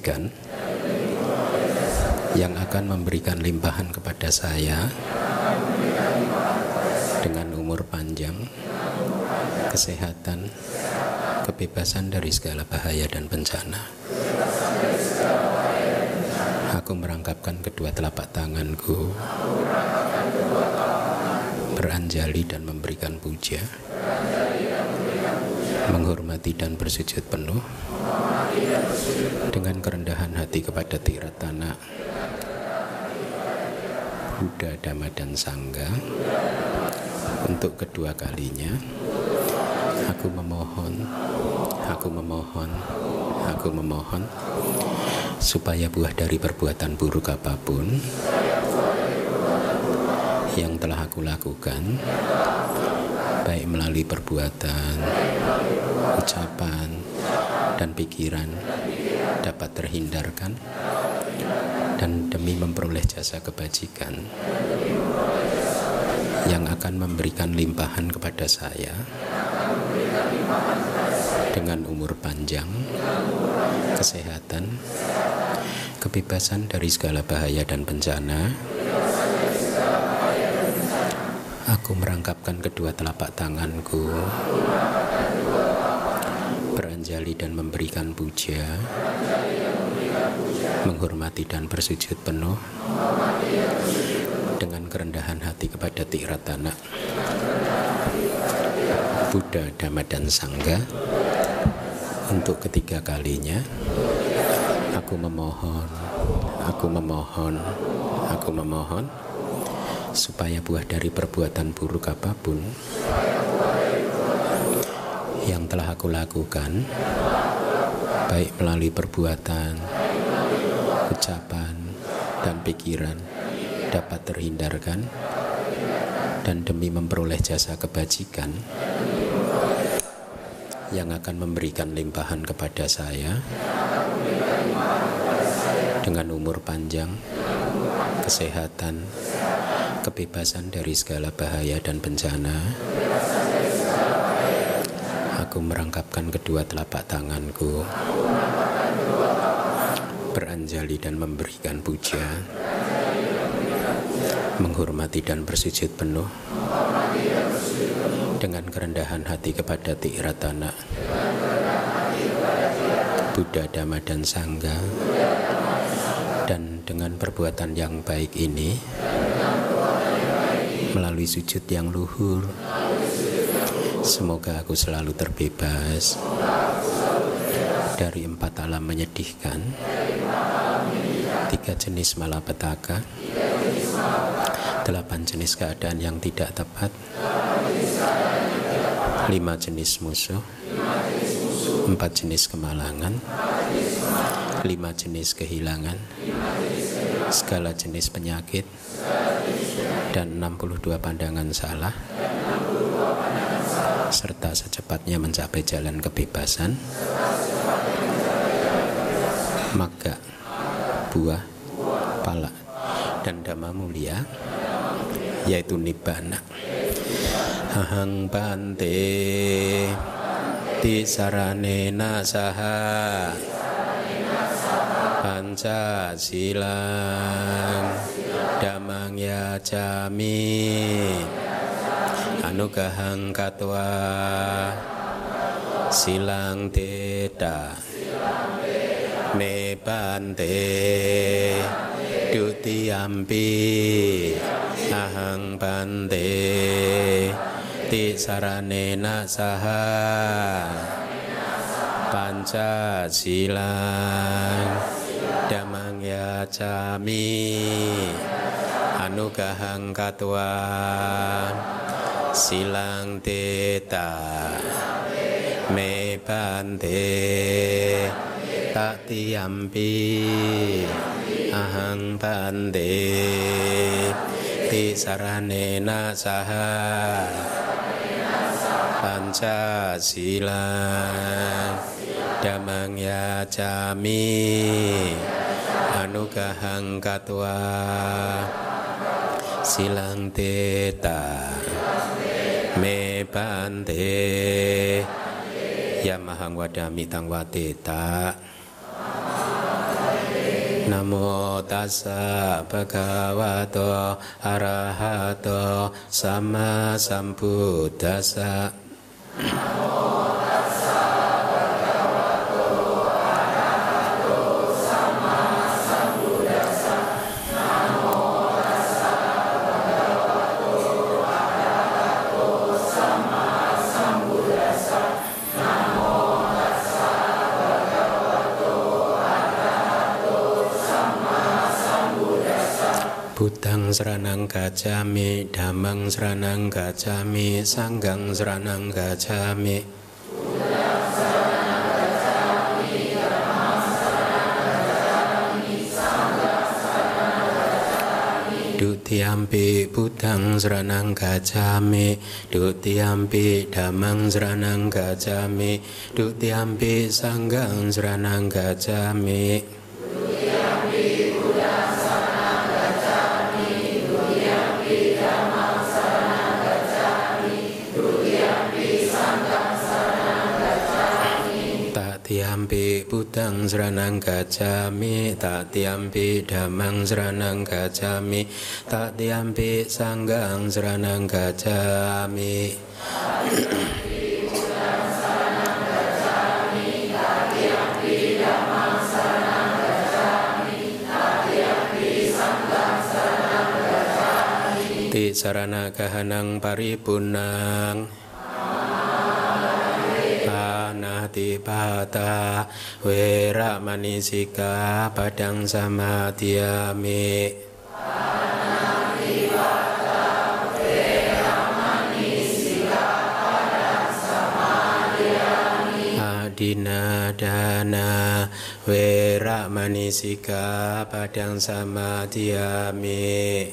jasa kebajikan yang akan memberikan limpahan kepada saya dengan umur panjang, kesehatan, kebebasan dari segala bahaya dan bencana. Aku merangkapkan kedua telapak tanganku, beranjali dan memberikan puja, menghormati dan bersujud penuh dengan kerendahan hati kepada tirat tanah Buddha, Dhamma, dan Sangga untuk kedua kalinya aku memohon aku memohon aku memohon supaya buah dari perbuatan buruk apa pun yang telah aku lakukan baik melalui perbuatan ucapan dan pikiran dapat terhindarkan dan demi memperoleh jasa kebajikan yang akan memberikan limpahan kepada saya dengan umur panjang, kesehatan, kebebasan dari segala bahaya dan bencana. Aku merangkapkan kedua telapak tanganku, beranjali dan memberikan puja. Menghormati dan bersujud penuh. Dengan kerendahan hati kepada Tiratana Buddha, Dhamma, dan Sangga untuk ketiga kalinya aku memohon aku memohon aku memohon supaya buah dari perbuatan buruk apa pun yang telah aku lakukan baik melalui perbuatan ucapan, dan pikiran dapat terhindarkan dan demi memperoleh jasa kebajikan yang akan memberikan limpahan kepada saya dengan umur panjang, kesehatan, kebebasan dari segala bahaya dan bencana. Aku merangkapkan kedua telapak tanganku beranjali dan memberikan puja, menghormati dan bersujud penuh dengan kerendahan hati kepada Tiratana, Buddha, Dhamma, dan Sangga, dan dengan perbuatan yang baik ini, melalui sujud yang luhur, semoga aku selalu terbebas dari empat alam menyedihkan, tiga jenis malapetaka, delapan jenis keadaan yang tidak tepat, lima jenis musuh, empat jenis kemalangan, lima jenis kehilangan, segala jenis penyakit, dan 62 pandangan salah serta secepatnya mencapai jalan kebebasan maka buah pala dan dhamma mulia yaitu nibbana. Ahang bante tisaranena saha panca silang damang ya jami anugahang katwa silang teta me bante dutiyampi ahang bante. Ti saranena saha panca silang damang ya anugahang katwa silang teta me pante tiampi ahang pante ti saranena saha panca sila damang ya jami anugahang katwa silang teta me pante ya mahang wadami tang wateta Namo tassa bhagavato arahato sama sambuddhasa Namo tassa seranang gacami damang seranang gacami sanggang seranang gacami Dutiampi putang seranang Gajami. Dutiampi damang seranang Gajami. Dutiampi sanggang seranang Dutiampi seranang gacami tak tiampi damang seranang gacami tak tiampi sanggang seranang gacami sarana kahanang paripunang nati bata wera manisika padang sama tiami. Dina dana manisika padang sama tiami.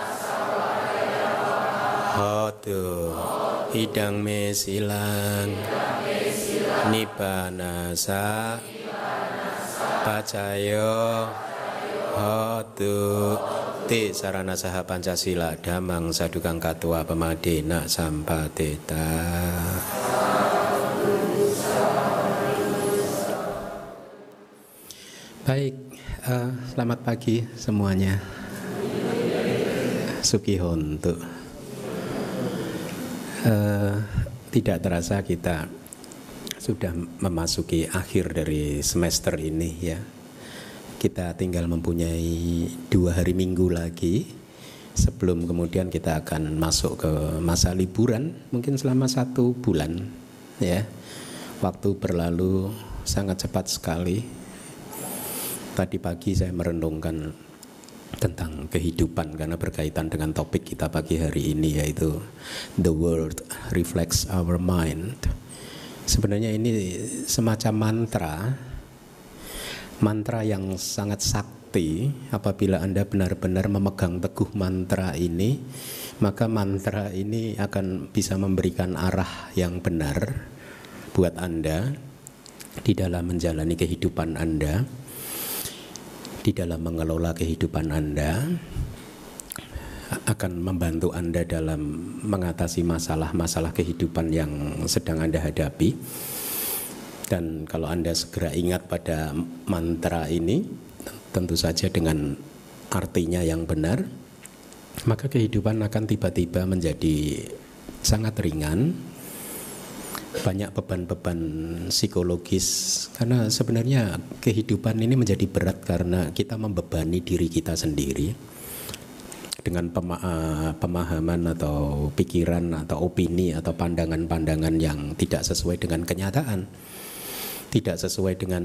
tu hidang mesilang, silang nibbana sa. Pacayo. Hotu. Ti sarana saha pancasila. Damang sadukang katua pemadena sampateta. Baik uh, selamat pagi semuanya. Suki tuh. Eh, tidak terasa kita sudah memasuki akhir dari semester ini ya. Kita tinggal mempunyai dua hari minggu lagi sebelum kemudian kita akan masuk ke masa liburan mungkin selama satu bulan ya. Waktu berlalu sangat cepat sekali. Tadi pagi saya merenungkan tentang kehidupan karena berkaitan dengan topik kita pagi hari ini yaitu the world reflects our mind. Sebenarnya ini semacam mantra mantra yang sangat sakti apabila Anda benar-benar memegang teguh mantra ini maka mantra ini akan bisa memberikan arah yang benar buat Anda di dalam menjalani kehidupan Anda di dalam mengelola kehidupan Anda akan membantu Anda dalam mengatasi masalah-masalah kehidupan yang sedang Anda hadapi. Dan kalau Anda segera ingat pada mantra ini, tentu saja dengan artinya yang benar, maka kehidupan akan tiba-tiba menjadi sangat ringan, banyak beban-beban psikologis. Karena sebenarnya kehidupan ini menjadi berat karena kita membebani diri kita sendiri dengan eh, pemahaman atau pikiran atau opini atau pandangan-pandangan yang tidak sesuai dengan kenyataan tidak sesuai dengan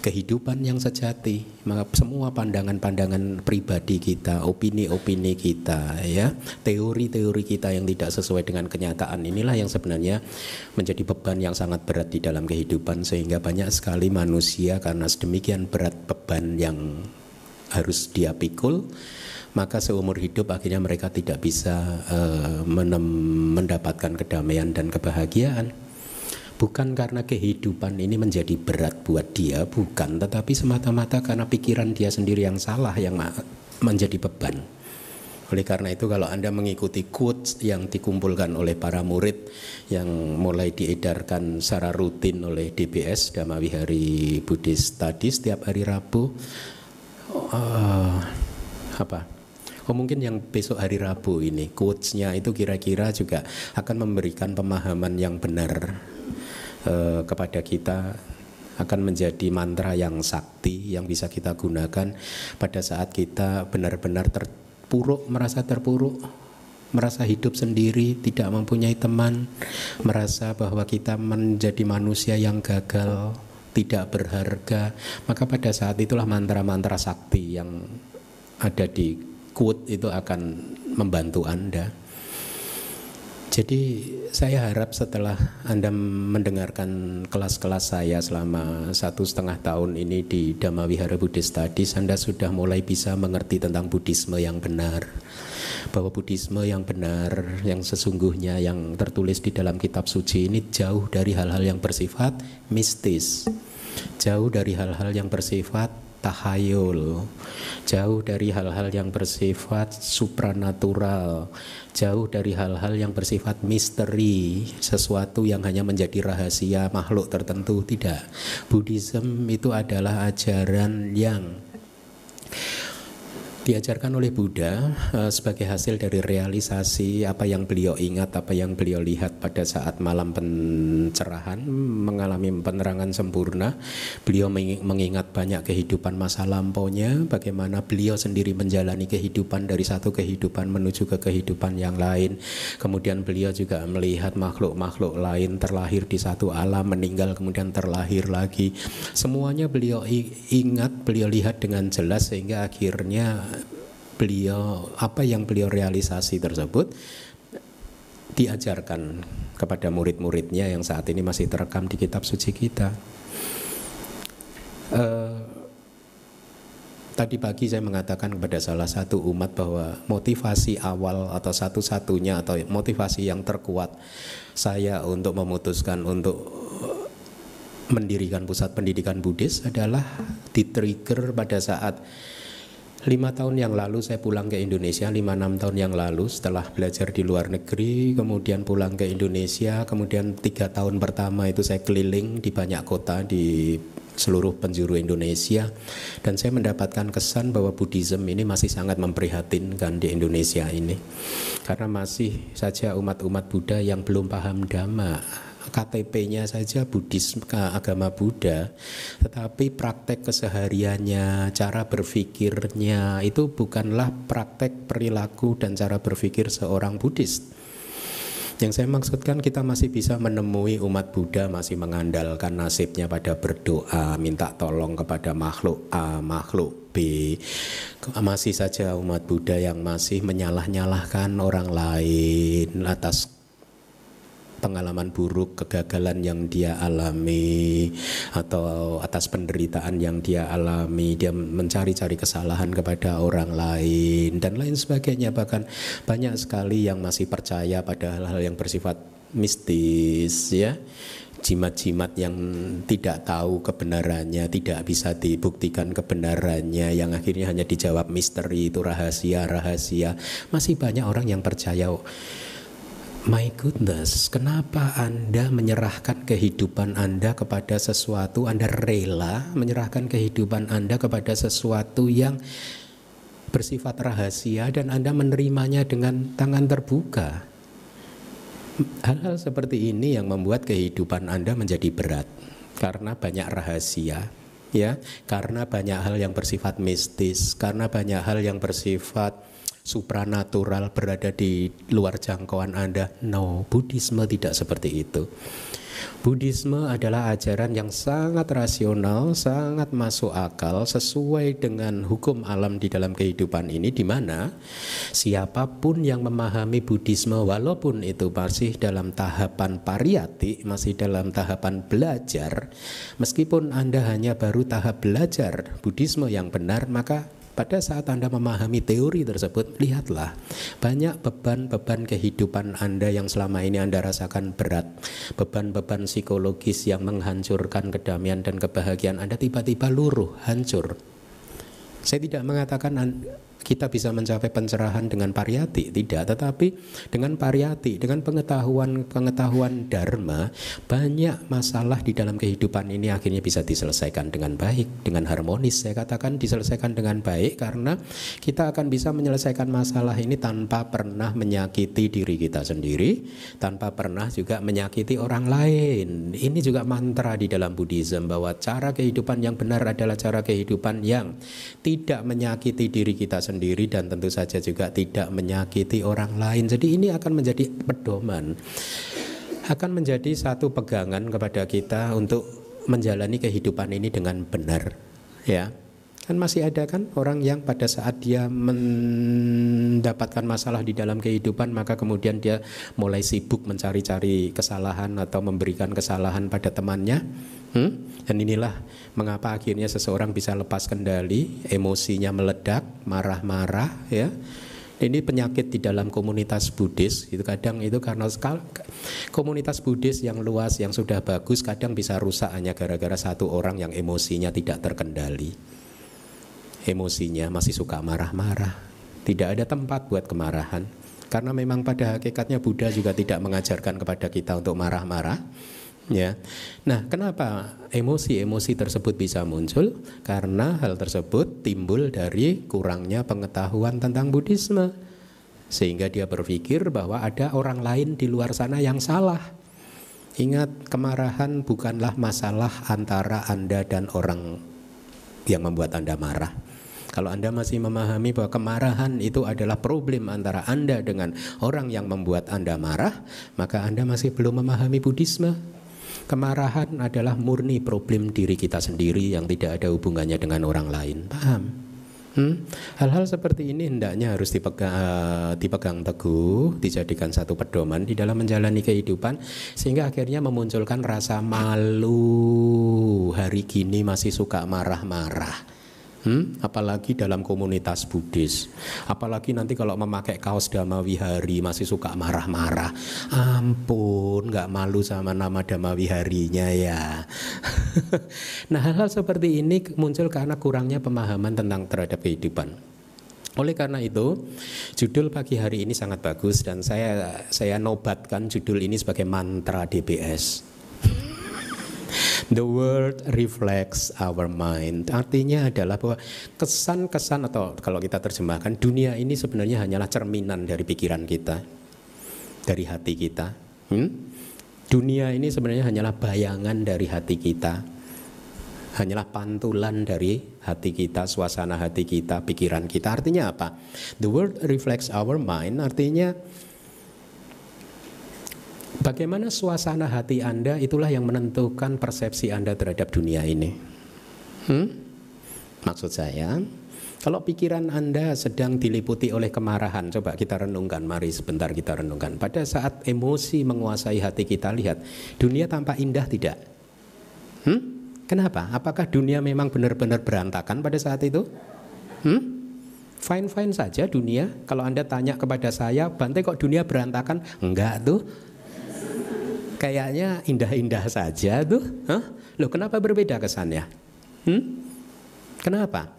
kehidupan yang sejati. Maka semua pandangan-pandangan pribadi kita opini-opini kita ya teori-teori kita yang tidak sesuai dengan kenyataan inilah yang sebenarnya menjadi beban yang sangat berat di dalam kehidupan. Sehingga banyak sekali manusia karena sedemikian berat beban yang harus dia pikul maka seumur hidup akhirnya mereka tidak bisa uh, mendapatkan kedamaian dan kebahagiaan bukan karena kehidupan ini menjadi berat buat dia, bukan, tetapi semata-mata karena pikiran dia sendiri yang salah yang menjadi beban. Oleh karena itu kalau Anda mengikuti quotes yang dikumpulkan oleh para murid yang mulai diedarkan secara rutin oleh DBS Damawihari Buddhist Studies setiap hari Rabu uh, apa? Oh mungkin yang besok hari Rabu ini quotesnya itu kira-kira juga akan memberikan pemahaman yang benar eh, kepada kita akan menjadi mantra yang sakti yang bisa kita gunakan pada saat kita benar-benar terpuruk, merasa terpuruk, merasa hidup sendiri, tidak mempunyai teman, merasa bahwa kita menjadi manusia yang gagal, tidak berharga, maka pada saat itulah mantra-mantra sakti yang ada di quote itu akan membantu Anda. Jadi saya harap setelah Anda mendengarkan kelas-kelas saya selama satu setengah tahun ini di Dhamma Wihara Buddhist Studies, Anda sudah mulai bisa mengerti tentang Buddhisme yang benar. Bahwa Buddhisme yang benar, yang sesungguhnya yang tertulis di dalam kitab suci ini jauh dari hal-hal yang bersifat mistis. Jauh dari hal-hal yang bersifat tahayul, jauh dari hal-hal yang bersifat supranatural, jauh dari hal-hal yang bersifat misteri, sesuatu yang hanya menjadi rahasia makhluk tertentu. Tidak, Buddhism itu adalah ajaran yang diajarkan oleh Buddha uh, sebagai hasil dari realisasi apa yang beliau ingat, apa yang beliau lihat pada saat malam pencerahan, mengalami penerangan sempurna. Beliau mengingat banyak kehidupan masa lampaunya, bagaimana beliau sendiri menjalani kehidupan dari satu kehidupan menuju ke kehidupan yang lain. Kemudian beliau juga melihat makhluk-makhluk lain terlahir di satu alam, meninggal kemudian terlahir lagi. Semuanya beliau ingat, beliau lihat dengan jelas sehingga akhirnya beliau apa yang beliau realisasi tersebut diajarkan kepada murid-muridnya yang saat ini masih terekam di kitab suci kita. Uh, tadi pagi saya mengatakan kepada salah satu umat bahwa motivasi awal atau satu-satunya atau motivasi yang terkuat saya untuk memutuskan untuk mendirikan pusat pendidikan Buddhis adalah di-trigger pada saat Lima tahun yang lalu saya pulang ke Indonesia, lima enam tahun yang lalu setelah belajar di luar negeri, kemudian pulang ke Indonesia, kemudian tiga tahun pertama itu saya keliling di banyak kota di seluruh penjuru Indonesia. Dan saya mendapatkan kesan bahwa Buddhism ini masih sangat memprihatinkan di Indonesia ini. Karena masih saja umat-umat Buddha yang belum paham dhamma KTP-nya saja Buddhis agama Buddha, tetapi praktek kesehariannya, cara berpikirnya itu bukanlah praktek perilaku dan cara berpikir seorang Buddhis. Yang saya maksudkan kita masih bisa menemui umat Buddha masih mengandalkan nasibnya pada berdoa, minta tolong kepada makhluk A, makhluk B. Masih saja umat Buddha yang masih menyalah-nyalahkan orang lain atas pengalaman buruk, kegagalan yang dia alami atau atas penderitaan yang dia alami, dia mencari-cari kesalahan kepada orang lain dan lain sebagainya. Bahkan banyak sekali yang masih percaya pada hal-hal yang bersifat mistis ya jimat-jimat yang tidak tahu kebenarannya, tidak bisa dibuktikan kebenarannya, yang akhirnya hanya dijawab misteri itu rahasia-rahasia. Masih banyak orang yang percaya. My goodness, kenapa Anda menyerahkan kehidupan Anda kepada sesuatu, Anda rela menyerahkan kehidupan Anda kepada sesuatu yang bersifat rahasia dan Anda menerimanya dengan tangan terbuka? Hal-hal seperti ini yang membuat kehidupan Anda menjadi berat. Karena banyak rahasia, ya, karena banyak hal yang bersifat mistis, karena banyak hal yang bersifat supranatural berada di luar jangkauan Anda. No, Buddhisme tidak seperti itu. Buddhisme adalah ajaran yang sangat rasional, sangat masuk akal, sesuai dengan hukum alam di dalam kehidupan ini, di mana siapa pun yang memahami Buddhisme, walaupun itu masih dalam tahapan pariyati, masih dalam tahapan belajar, meskipun Anda hanya baru tahap belajar Buddhisme yang benar, maka pada saat Anda memahami teori tersebut, lihatlah banyak beban-beban kehidupan Anda yang selama ini Anda rasakan berat, beban-beban psikologis yang menghancurkan kedamaian dan kebahagiaan Anda tiba-tiba luruh, hancur. Saya tidak mengatakan kita bisa mencapai pencerahan dengan pariyati tidak. Tetapi dengan pariyati dengan pengetahuan pengetahuan dharma banyak masalah di dalam kehidupan ini akhirnya bisa diselesaikan dengan baik dengan harmonis. Saya katakan diselesaikan dengan baik karena kita akan bisa menyelesaikan masalah ini tanpa pernah menyakiti diri kita sendiri tanpa pernah juga menyakiti orang lain. Ini juga mantra di dalam Buddhism bahwa cara kehidupan yang benar adalah cara kehidupan yang tidak menyakiti diri kita sendiri sendiri dan tentu saja juga tidak menyakiti orang lain. Jadi ini akan menjadi pedoman. Akan menjadi satu pegangan kepada kita untuk menjalani kehidupan ini dengan benar, ya. Kan masih ada kan orang yang pada saat dia mendapatkan masalah di dalam kehidupan maka kemudian dia mulai sibuk mencari-cari kesalahan atau memberikan kesalahan pada temannya. Hmm? Dan inilah mengapa akhirnya seseorang bisa lepas kendali, emosinya meledak, marah-marah ya. Ini penyakit di dalam komunitas Buddhis itu kadang itu karena komunitas Buddhis yang luas yang sudah bagus kadang bisa rusak hanya gara-gara satu orang yang emosinya tidak terkendali emosinya masih suka marah-marah. Tidak ada tempat buat kemarahan. Karena memang pada hakikatnya Buddha juga tidak mengajarkan kepada kita untuk marah-marah. Ya. Nah, kenapa emosi-emosi tersebut bisa muncul? Karena hal tersebut timbul dari kurangnya pengetahuan tentang Buddhisme. Sehingga dia berpikir bahwa ada orang lain di luar sana yang salah. Ingat, kemarahan bukanlah masalah antara Anda dan orang yang membuat Anda marah. Kalau Anda masih memahami bahwa kemarahan itu adalah problem antara Anda dengan orang yang membuat Anda marah, maka Anda masih belum memahami Buddhisme. Kemarahan adalah murni problem diri kita sendiri yang tidak ada hubungannya dengan orang lain. Paham? Hmm? Hal-hal seperti ini hendaknya harus dipegang, uh, dipegang teguh, dijadikan satu pedoman di dalam menjalani kehidupan, sehingga akhirnya memunculkan rasa malu. Hari gini masih suka marah-marah Hmm? Apalagi dalam komunitas Buddhis. Apalagi nanti kalau memakai kaos Dhamma Wihari masih suka marah-marah. Ampun, nggak malu sama nama Dhamma Wiharinya ya. nah hal-hal seperti ini muncul karena kurangnya pemahaman tentang terhadap kehidupan. Oleh karena itu, judul pagi hari ini sangat bagus dan saya saya nobatkan judul ini sebagai mantra DBS. The world reflects our mind. Artinya adalah bahwa kesan-kesan atau kalau kita terjemahkan dunia ini sebenarnya hanyalah cerminan dari pikiran kita, dari hati kita. Hmm? Dunia ini sebenarnya hanyalah bayangan dari hati kita, hanyalah pantulan dari hati kita, suasana hati kita, pikiran kita. Artinya apa? The world reflects our mind. Artinya Bagaimana suasana hati Anda itulah yang menentukan persepsi Anda terhadap dunia ini. Hmm? Maksud saya, Kalau pikiran Anda sedang diliputi oleh kemarahan, coba kita renungkan, mari sebentar kita renungkan. Pada saat emosi menguasai hati kita, lihat, dunia tampak indah tidak? Hmm? Kenapa? Apakah dunia memang benar-benar berantakan pada saat itu? Hmm? Fine-fine saja dunia. Kalau Anda tanya kepada saya, Bante kok dunia berantakan? Enggak tuh. Kayaknya indah-indah saja tuh. Hah? Loh kenapa berbeda kesannya? Hmm? Kenapa?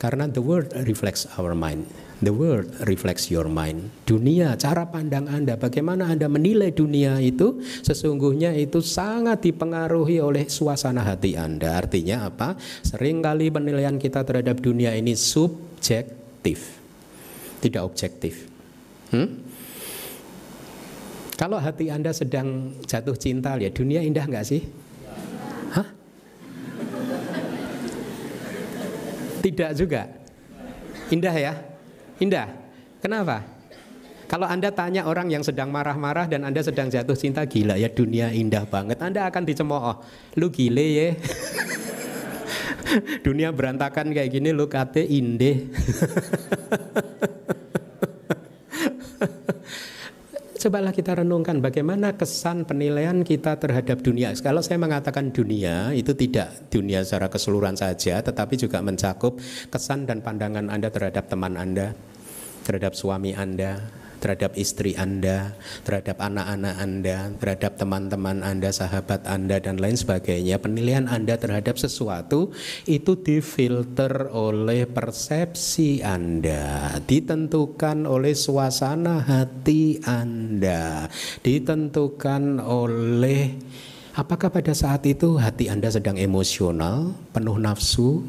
Karena the world reflects our mind. The world reflects your mind. Dunia, cara pandang Anda, bagaimana Anda menilai dunia itu, sesungguhnya itu sangat dipengaruhi oleh suasana hati Anda. Artinya apa? Seringkali penilaian kita terhadap dunia ini subjektif, tidak objektif. Hmm? Kalau hati Anda sedang jatuh cinta, ya dunia indah nggak sih? Hah? Tidak juga. Indah ya? Indah. Kenapa? Kalau Anda tanya orang yang sedang marah-marah dan Anda sedang jatuh cinta, gila ya dunia indah banget. Anda akan dicemooh. Lu gile ya. dunia berantakan kayak gini lu kate inde. Cobalah kita renungkan bagaimana kesan penilaian kita terhadap dunia. Kalau saya mengatakan dunia itu tidak dunia secara keseluruhan saja, tetapi juga mencakup kesan dan pandangan Anda terhadap teman Anda, terhadap suami Anda, terhadap istri Anda, terhadap anak-anak Anda, terhadap teman-teman Anda, sahabat Anda dan lain sebagainya. Penilaian Anda terhadap sesuatu itu difilter oleh persepsi Anda, ditentukan oleh suasana hati Anda, ditentukan oleh apakah pada saat itu hati Anda sedang emosional, penuh nafsu,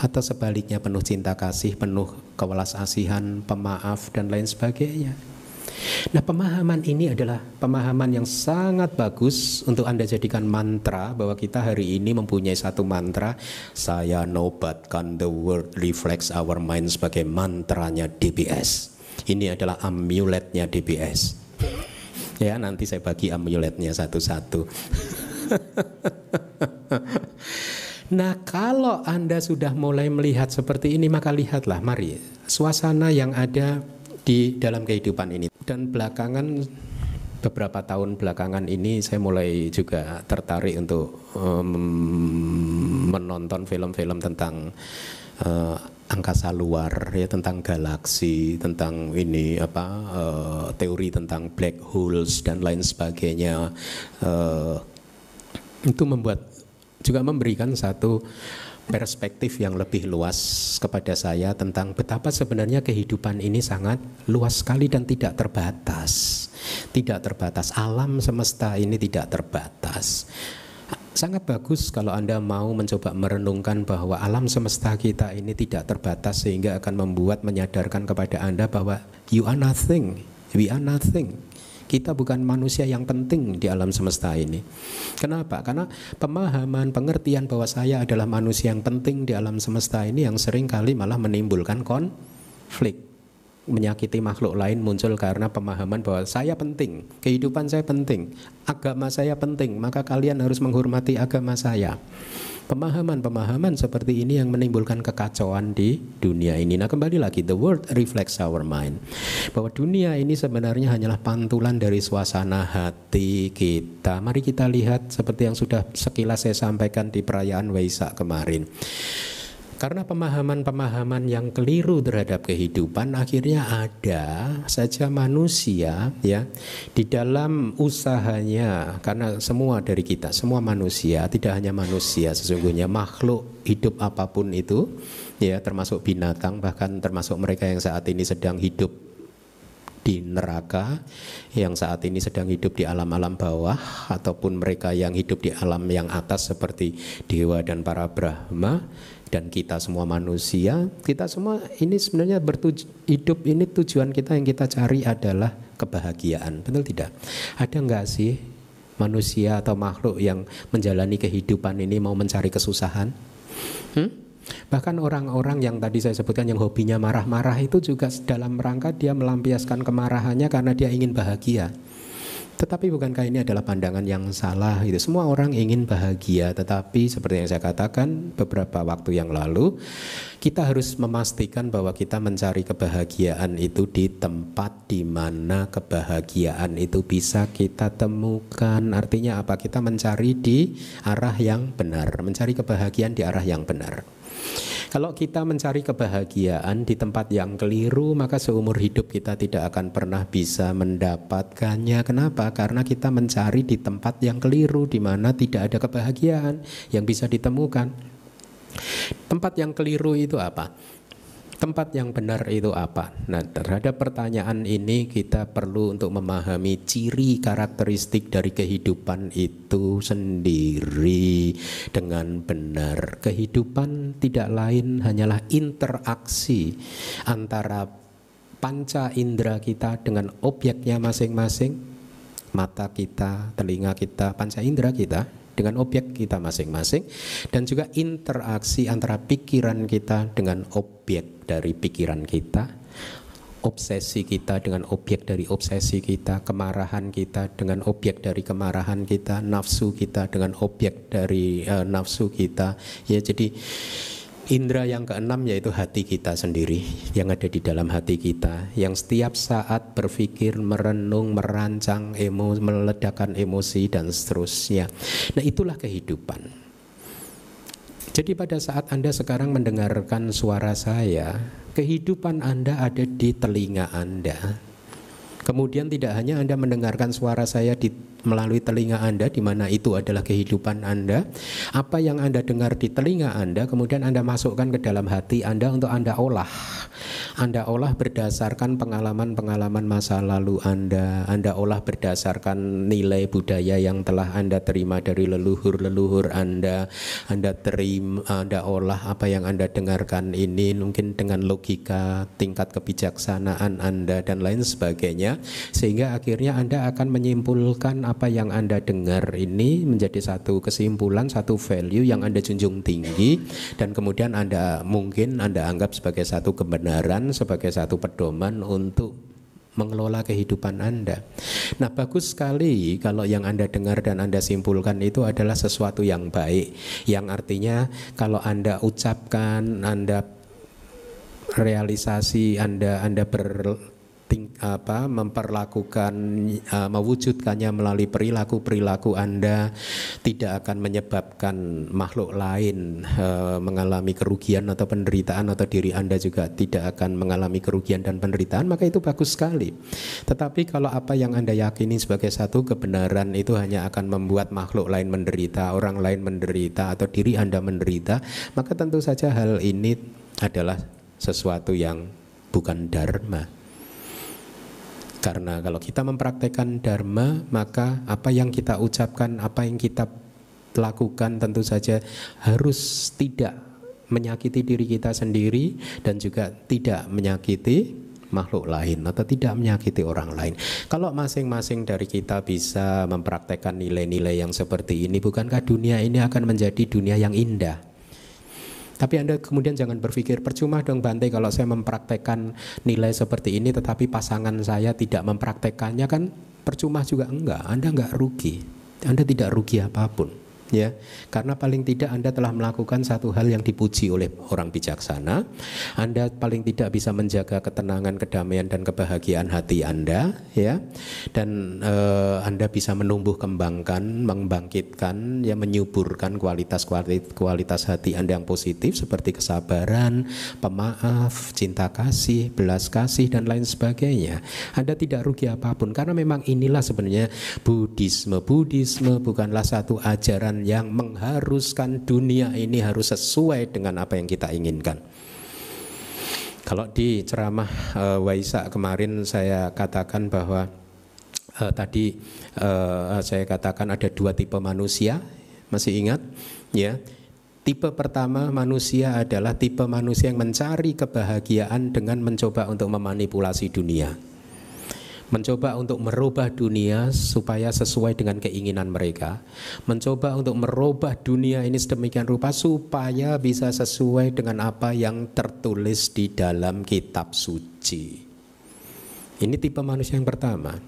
atau sebaliknya penuh cinta kasih, penuh kewelas asihan, pemaaf dan lain sebagainya. Nah, pemahaman ini adalah pemahaman yang sangat bagus untuk Anda jadikan mantra bahwa kita hari ini mempunyai satu mantra, saya nobatkan the world reflects our mind sebagai mantranya DBS. Ini adalah amuletnya DBS. Ya, nanti saya bagi amuletnya satu-satu. Nah, kalau Anda sudah mulai melihat seperti ini, maka lihatlah, mari suasana yang ada di dalam kehidupan ini. Dan belakangan beberapa tahun belakangan ini saya mulai juga tertarik untuk um, menonton film-film tentang uh, angkasa luar ya tentang galaksi tentang ini apa uh, teori tentang black holes dan lain sebagainya uh, itu membuat juga memberikan satu perspektif yang lebih luas kepada saya tentang betapa sebenarnya kehidupan ini sangat luas sekali dan tidak terbatas. Tidak terbatas, alam semesta ini tidak terbatas. Sangat bagus kalau Anda mau mencoba merenungkan bahwa alam semesta kita ini tidak terbatas sehingga akan membuat menyadarkan kepada Anda bahwa you are nothing, we are nothing. Kita bukan manusia yang penting di alam semesta ini. Kenapa? Karena pemahaman, pengertian bahwa saya adalah manusia yang penting di alam semesta ini yang sering kali malah menimbulkan konflik menyakiti makhluk lain muncul karena pemahaman bahwa saya penting, kehidupan saya penting, agama saya penting, maka kalian harus menghormati agama saya. Pemahaman-pemahaman seperti ini yang menimbulkan kekacauan di dunia ini. Nah, kembali lagi the world reflects our mind. Bahwa dunia ini sebenarnya hanyalah pantulan dari suasana hati kita. Mari kita lihat seperti yang sudah sekilas saya sampaikan di perayaan Waisak kemarin. Karena pemahaman-pemahaman yang keliru terhadap kehidupan akhirnya ada saja manusia ya di dalam usahanya. Karena semua dari kita semua manusia tidak hanya manusia sesungguhnya makhluk hidup apa pun itu ya termasuk binatang bahkan termasuk mereka yang saat ini sedang hidup di neraka yang saat ini sedang hidup di alam-alam bawah ataupun mereka yang hidup di alam yang atas seperti dewa dan para brahma dan kita semua manusia, kita semua ini sebenarnya bertuju, hidup ini tujuan kita yang kita cari adalah kebahagiaan, betul tidak? Ada nggak sih manusia atau makhluk yang menjalani kehidupan ini mau mencari kesusahan? Hmm? Bahkan orang-orang yang tadi saya sebutkan yang hobinya marah-marah itu juga dalam rangka dia melampiaskan kemarahannya karena dia ingin bahagia. Tetapi bukankah ini adalah pandangan yang salah? Itu semua orang ingin bahagia, tetapi seperti yang saya katakan beberapa waktu yang lalu, kita harus memastikan bahwa kita mencari kebahagiaan itu di tempat di mana kebahagiaan itu bisa kita temukan. Artinya apa? Kita mencari di arah yang benar, mencari kebahagiaan di arah yang benar. Kalau kita mencari kebahagiaan di tempat yang keliru, maka seumur hidup kita tidak akan pernah bisa mendapatkannya. Kenapa? Karena kita mencari di tempat yang keliru, di mana tidak ada kebahagiaan yang bisa ditemukan. Tempat yang keliru itu apa? Tempat yang benar itu apa? Nah, terhadap pertanyaan ini kita perlu untuk memahami ciri karakteristik dari kehidupan itu sendiri dengan benar. Kehidupan tidak lain hanyalah interaksi antara panca indera kita dengan objeknya masing-masing, mata kita, telinga kita, panca indera kita dengan objek kita masing-masing dan juga interaksi antara pikiran kita dengan objek dari pikiran kita obsesi kita dengan objek dari obsesi kita, kemarahan kita dengan objek dari kemarahan kita, nafsu kita dengan objek dari uh, nafsu kita. Ya, jadi Indra yang keenam yaitu hati kita sendiri yang ada di dalam hati kita yang setiap saat berpikir, merenung, merancang, emo, meledakan emosi dan seterusnya. Nah, itulah kehidupan. Jadi pada saat Anda sekarang mendengarkan suara saya, kehidupan Anda ada di telinga Anda. Kemudian tidak hanya Anda mendengarkan suara saya di melalui telinga Anda di mana itu adalah kehidupan Anda. Apa yang Anda dengar di telinga Anda kemudian Anda masukkan ke dalam hati Anda untuk Anda olah. Anda olah berdasarkan pengalaman-pengalaman masa lalu Anda. Anda olah berdasarkan nilai budaya yang telah Anda terima dari leluhur-leluhur Anda. Anda terima Anda olah apa yang Anda dengarkan ini mungkin dengan logika tingkat kebijaksanaan Anda dan lain sebagainya sehingga akhirnya Anda akan menyimpulkan apa yang Anda dengar ini menjadi satu kesimpulan, satu value yang Anda junjung tinggi dan kemudian Anda mungkin Anda anggap sebagai satu kebenaran, sebagai satu pedoman untuk mengelola kehidupan Anda. Nah, bagus sekali kalau yang Anda dengar dan Anda simpulkan itu adalah sesuatu yang baik, yang artinya kalau Anda ucapkan, Anda realisasi Anda Anda ber ting, apa memperlakukan uh, mewujudkannya melalui perilaku-perilaku Anda tidak akan menyebabkan makhluk lain uh, mengalami kerugian atau penderitaan atau diri Anda juga tidak akan mengalami kerugian dan penderitaan maka itu bagus sekali. Tetapi kalau apa yang Anda yakini sebagai satu kebenaran itu hanya akan membuat makhluk lain menderita, orang lain menderita atau diri Anda menderita, maka tentu saja hal ini adalah sesuatu yang bukan dharma. Karena kalau kita mempraktekkan dharma, maka apa yang kita ucapkan, apa yang kita lakukan tentu saja harus tidak menyakiti diri kita sendiri dan juga tidak menyakiti makhluk lain atau tidak menyakiti orang lain. Kalau masing-masing dari kita bisa mempraktekkan nilai-nilai yang seperti ini, bukankah dunia ini akan menjadi dunia yang indah? Tapi Anda kemudian jangan berpikir percuma dong Bante kalau saya mempraktekkan nilai seperti ini tetapi pasangan saya tidak mempraktekannya kan percuma juga enggak. Anda enggak rugi. Anda tidak rugi apa pun ya karena paling tidak Anda telah melakukan satu hal yang dipuji oleh orang bijaksana. Anda paling tidak bisa menjaga ketenangan kedamaian dan kebahagiaan hati Anda ya. Dan eh, Anda bisa menumbuh kembangkan membangkitkan ya menyuburkan kualitas kualitas hati Anda yang positif seperti kesabaran pemaaf cinta kasih belas kasih dan lain sebagainya. Anda tidak rugi apa pun karena memang inilah sebenarnya Buddhisme Buddhisme bukanlah satu ajaran yang mengharuskan dunia ini harus sesuai dengan apa yang kita inginkan. Kalau di ceramah uh, Waisak kemarin saya katakan bahwa uh, tadi uh, saya katakan ada dua tipe manusia, masih ingat? Ya, Tipe pertama manusia adalah tipe manusia yang mencari kebahagiaan dengan mencoba untuk memanipulasi dunia mencoba untuk merubah dunia supaya sesuai dengan keinginan mereka, mencoba untuk merubah dunia ini sedemikian rupa supaya bisa sesuai dengan apa yang tertulis di dalam kitab suci. Ini tipe manusia yang pertama.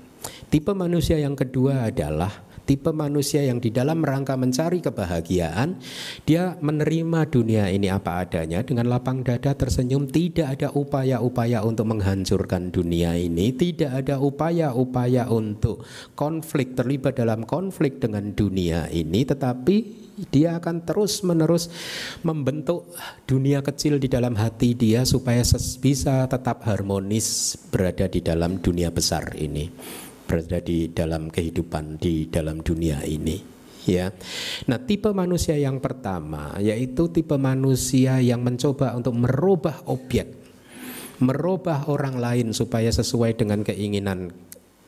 Tipe manusia yang kedua adalah tipe manusia yang di dalam rangka mencari kebahagiaan, dia menerima dunia ini apa adanya. Dengan lapang dada tersenyum, tidak ada upaya-upaya untuk menghancurkan dunia ini, tidak ada upaya-upaya untuk konflik terlibat dalam konflik dengan dunia ini, tetapi dia akan terus-menerus membentuk dunia kecil di dalam hati dia supaya bisa tetap harmonis berada di dalam dunia besar ini berada di dalam kehidupan di dalam dunia ini ya. Nah, tipe manusia yang pertama yaitu tipe manusia yang mencoba untuk merubah objek, merubah orang lain supaya sesuai dengan keinginan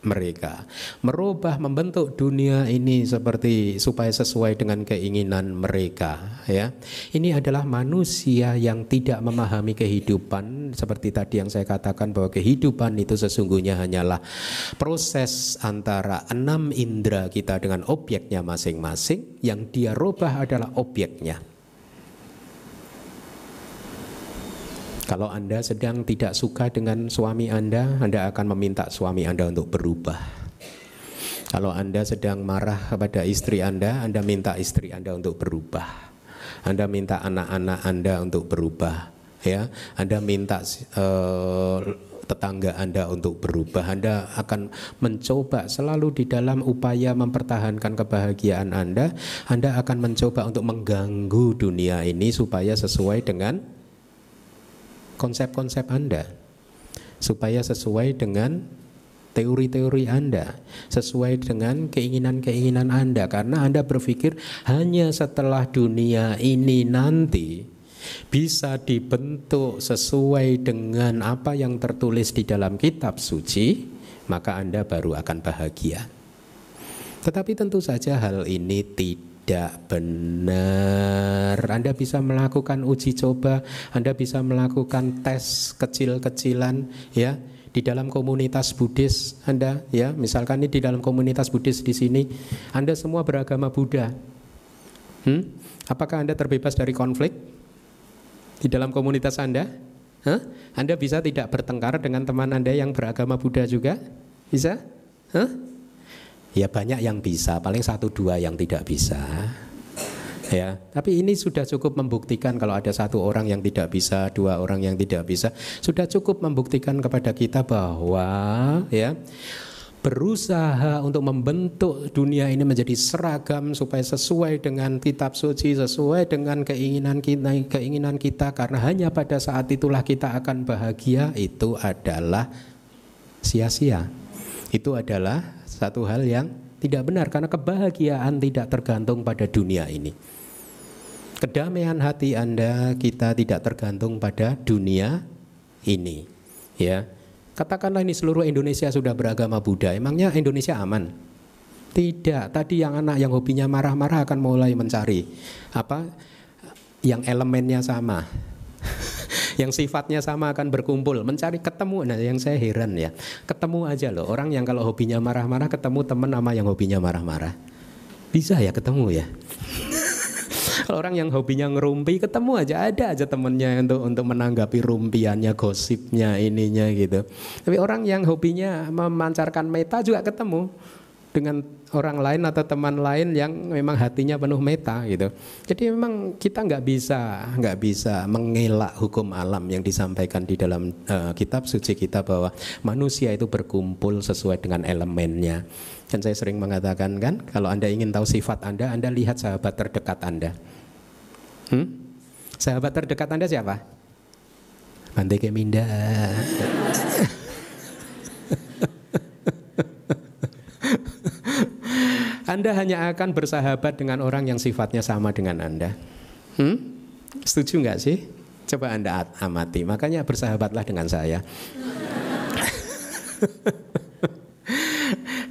mereka. Merubah membentuk dunia ini seperti supaya sesuai dengan keinginan mereka ya. Ini adalah manusia yang tidak memahami kehidupan. Seperti tadi yang saya katakan bahwa kehidupan itu sesungguhnya hanyalah proses antara enam indera kita dengan objeknya masing-masing. Yang dia rubah adalah objeknya Kalau Anda sedang tidak suka dengan suami Anda, Anda akan meminta suami Anda untuk berubah. Kalau Anda sedang marah kepada istri Anda, Anda minta istri Anda untuk berubah. Anda minta anak-anak Anda untuk berubah, ya. Anda minta uh, tetangga Anda untuk berubah. Anda akan mencoba selalu di dalam upaya mempertahankan kebahagiaan Anda. Anda akan mencoba untuk mengganggu dunia ini supaya sesuai dengan konsep-konsep Anda supaya sesuai dengan teori-teori Anda, sesuai dengan keinginan-keinginan Anda karena Anda berpikir hanya setelah dunia ini nanti bisa dibentuk sesuai dengan apa yang tertulis di dalam kitab suci, maka Anda baru akan bahagia. Tetapi tentu saja hal ini tidak tidak benar. Anda bisa melakukan uji coba, Anda bisa melakukan tes kecil-kecilan ya di dalam komunitas Buddhis Anda ya, misalkan ini di dalam komunitas Buddhis di sini, Anda semua beragama Buddha. Hmm? Apakah Anda terbebas dari konflik di dalam komunitas Anda? Huh? Anda bisa tidak bertengkar dengan teman Anda yang beragama Buddha juga? Bisa? Huh? Ya banyak yang bisa, paling satu dua yang tidak bisa. Ya, tapi ini sudah cukup membuktikan kalau ada satu orang yang tidak bisa, dua orang yang tidak bisa, sudah cukup membuktikan kepada kita bahwa ya berusaha untuk membentuk dunia ini menjadi seragam supaya sesuai dengan kitab suci, sesuai dengan keinginan kita, keinginan kita karena hanya pada saat itulah kita akan bahagia itu adalah sia-sia. Itu adalah satu hal yang tidak benar karena kebahagiaan tidak tergantung pada dunia ini. Kedamaian hati Anda kita tidak tergantung pada dunia ini. Ya. Katakanlah ini seluruh Indonesia sudah beragama Buddha, emangnya Indonesia aman? Tidak. Tadi yang anak yang hobinya marah-marah akan mulai mencari apa yang elemennya sama yang sifatnya sama akan berkumpul, mencari ketemu. Nah, yang saya heran ya, ketemu aja loh. Orang yang kalau hobinya marah-marah ketemu teman sama yang hobinya marah-marah. Bisa ya ketemu ya. Kalau orang yang hobinya ngerumpi ketemu aja ada aja temennya untuk untuk menanggapi rumpiannya, gosipnya, ininya gitu. Tapi orang yang hobinya memancarkan meta juga ketemu dengan orang lain atau teman lain yang memang hatinya penuh meta gitu. Jadi memang kita nggak bisa nggak bisa mengelak hukum alam yang disampaikan di dalam uh, kitab suci kita bahwa manusia itu berkumpul sesuai dengan elemennya. Dan saya sering mengatakan kan, kalau anda ingin tahu sifat anda, anda lihat sahabat terdekat anda. Hmm? Sahabat terdekat anda siapa? Bante Keminda. Anda hanya akan bersahabat dengan orang yang sifatnya sama dengan Anda. Hmm? Setuju nggak sih? Coba Anda amati. Makanya bersahabatlah dengan saya.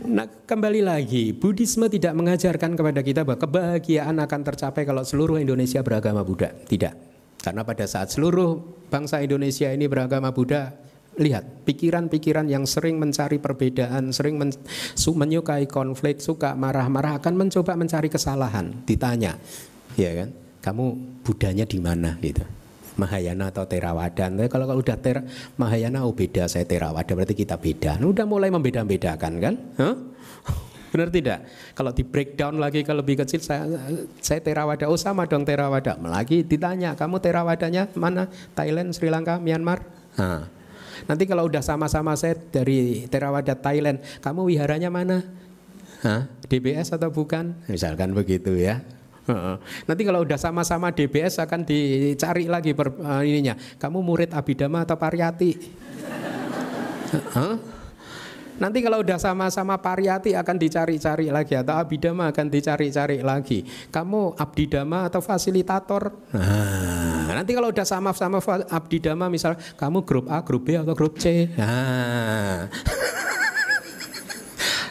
nah, kembali lagi, Buddhisme tidak mengajarkan kepada kita bahwa kebahagiaan akan tercapai kalau seluruh Indonesia beragama Buddha. Tidak. Karena pada saat seluruh bangsa Indonesia ini beragama Buddha, lihat pikiran-pikiran yang sering mencari perbedaan, sering men menyukai konflik, suka marah-marah akan mencoba mencari kesalahan. Ditanya, ya kan? Kamu budanya di mana gitu? Mahayana atau Theravada. Tapi kalau, kalau udah ter Mahayana oh beda saya Theravada berarti kita beda. Nah, udah mulai membeda-bedakan kan? Huh? Benar tidak? Kalau di breakdown lagi ke lebih kecil saya saya Theravada. Oh sama dong Theravada. Lagi ditanya, kamu Therawadanya mana? Thailand, Sri Lanka, Myanmar? Nah, nanti kalau udah sama-sama saya dari Theravada Thailand, kamu wiharanya mana? Hah? DBS atau bukan? Misalkan begitu ya. Nanti kalau udah sama-sama DBS akan dicari lagi per, uh, ininya. Kamu murid Abidama atau Pariyati? huh? Nanti kalau udah sama-sama Pariyati akan dicari-cari lagi atau Abidama akan dicari-cari lagi. Kamu Abdidama atau fasilitator? Nah, nanti kalau udah sama-sama Abdidama misal kamu grup A, grup B atau grup C. Nah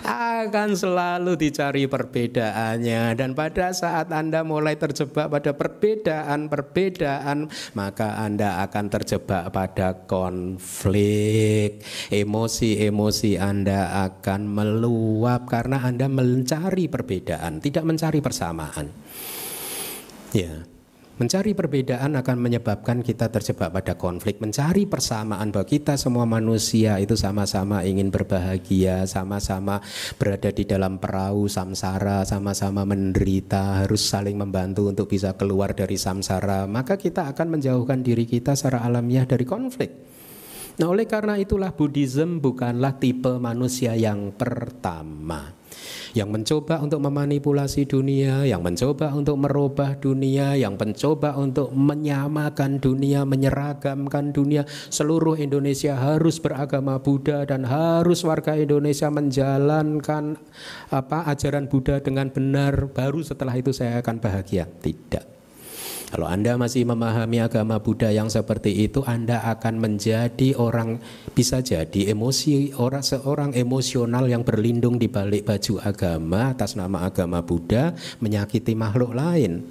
akan selalu dicari perbedaannya. Dan pada saat Anda mulai terjebak pada perbedaan-perbedaan maka Anda akan terjebak pada konflik. Emosi-emosi Anda akan meluap karena Anda mencari perbedaan tidak mencari persamaan. Ya Mencari perbedaan akan menyebabkan kita terjebak pada konflik. Mencari persamaan bahwa kita semua manusia itu sama-sama ingin berbahagia, sama-sama berada di dalam perahu samsara, sama-sama menderita, harus saling membantu untuk bisa keluar dari samsara. Maka kita akan menjauhkan diri kita secara alamiah dari konflik. Nah, oleh karena itulah Buddhism bukanlah tipe manusia yang pertama yang mencoba untuk memanipulasi dunia, yang mencoba untuk merubah dunia, yang mencoba untuk menyamakan dunia, menyeragamkan dunia. Seluruh Indonesia harus beragama Buddha dan harus warga Indonesia menjalankan apa ajaran Buddha dengan benar. Baru setelah itu saya akan bahagia. Tidak. Kalau Anda masih memahami agama Buddha yang seperti itu, Anda akan menjadi orang bisa jadi emosi orang seorang emosional yang berlindung di balik baju agama atas nama agama Buddha menyakiti makhluk lain.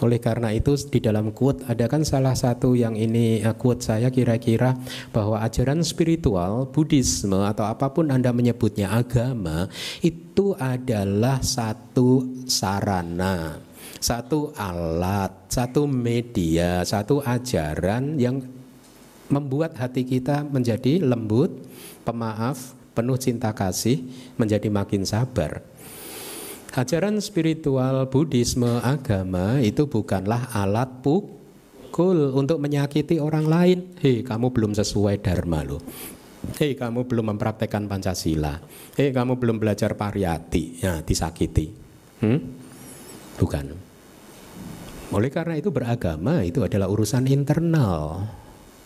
Oleh karena itu di dalam quote ada kan salah satu yang ini uh, quote saya kira-kira bahwa ajaran spiritual Buddhisme atau apa pun Anda menyebutnya agama itu adalah satu sarana satu alat, satu media, satu ajaran yang membuat hati kita menjadi lembut, pemaaf, penuh cinta kasih, menjadi makin sabar. Ajaran spiritual Buddhisme agama itu bukanlah alat pukul untuk menyakiti orang lain. Hei, kamu belum sesuai dharma lo. Hei, kamu belum mempraktekkan Pancasila. Hei, kamu belum belajar pariyati. Ya, disakiti. Hmm? Bukan. Oleh karena itu beragama itu adalah urusan internal.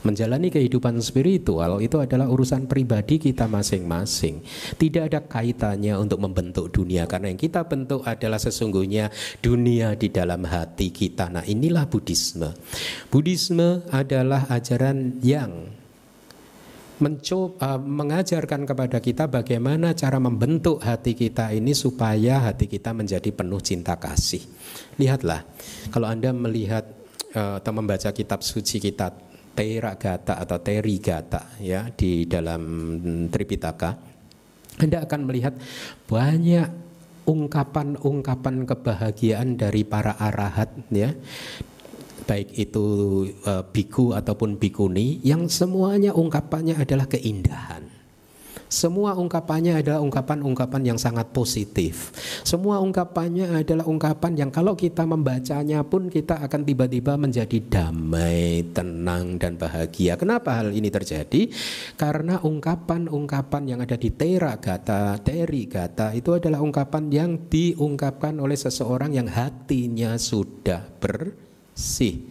Menjalani kehidupan spiritual itu adalah urusan pribadi kita masing-masing. Tidak ada kaitannya untuk membentuk dunia karena yang kita bentuk adalah sesungguhnya dunia di dalam hati kita. Nah, inilah Buddhisme. Buddhisme adalah ajaran yang mencoba uh, mengajarkan kepada kita bagaimana cara membentuk hati kita ini supaya hati kita menjadi penuh cinta kasih. Lihatlah, kalau Anda melihat uh, atau membaca kitab suci kita Gata atau Terigata ya di dalam Tripitaka, Anda akan melihat banyak ungkapan-ungkapan kebahagiaan dari para arahat ya baik itu uh, biku ataupun bikuni yang semuanya ungkapannya adalah keindahan. Semua ungkapannya adalah ungkapan-ungkapan yang sangat positif. Semua ungkapannya adalah ungkapan yang kalau kita membacanya pun kita akan tiba-tiba menjadi damai, tenang dan bahagia. Kenapa hal ini terjadi? Karena ungkapan-ungkapan yang ada di Tera Gata, Teri Gata itu adalah ungkapan yang diungkapkan oleh seseorang yang hatinya sudah ber bersih.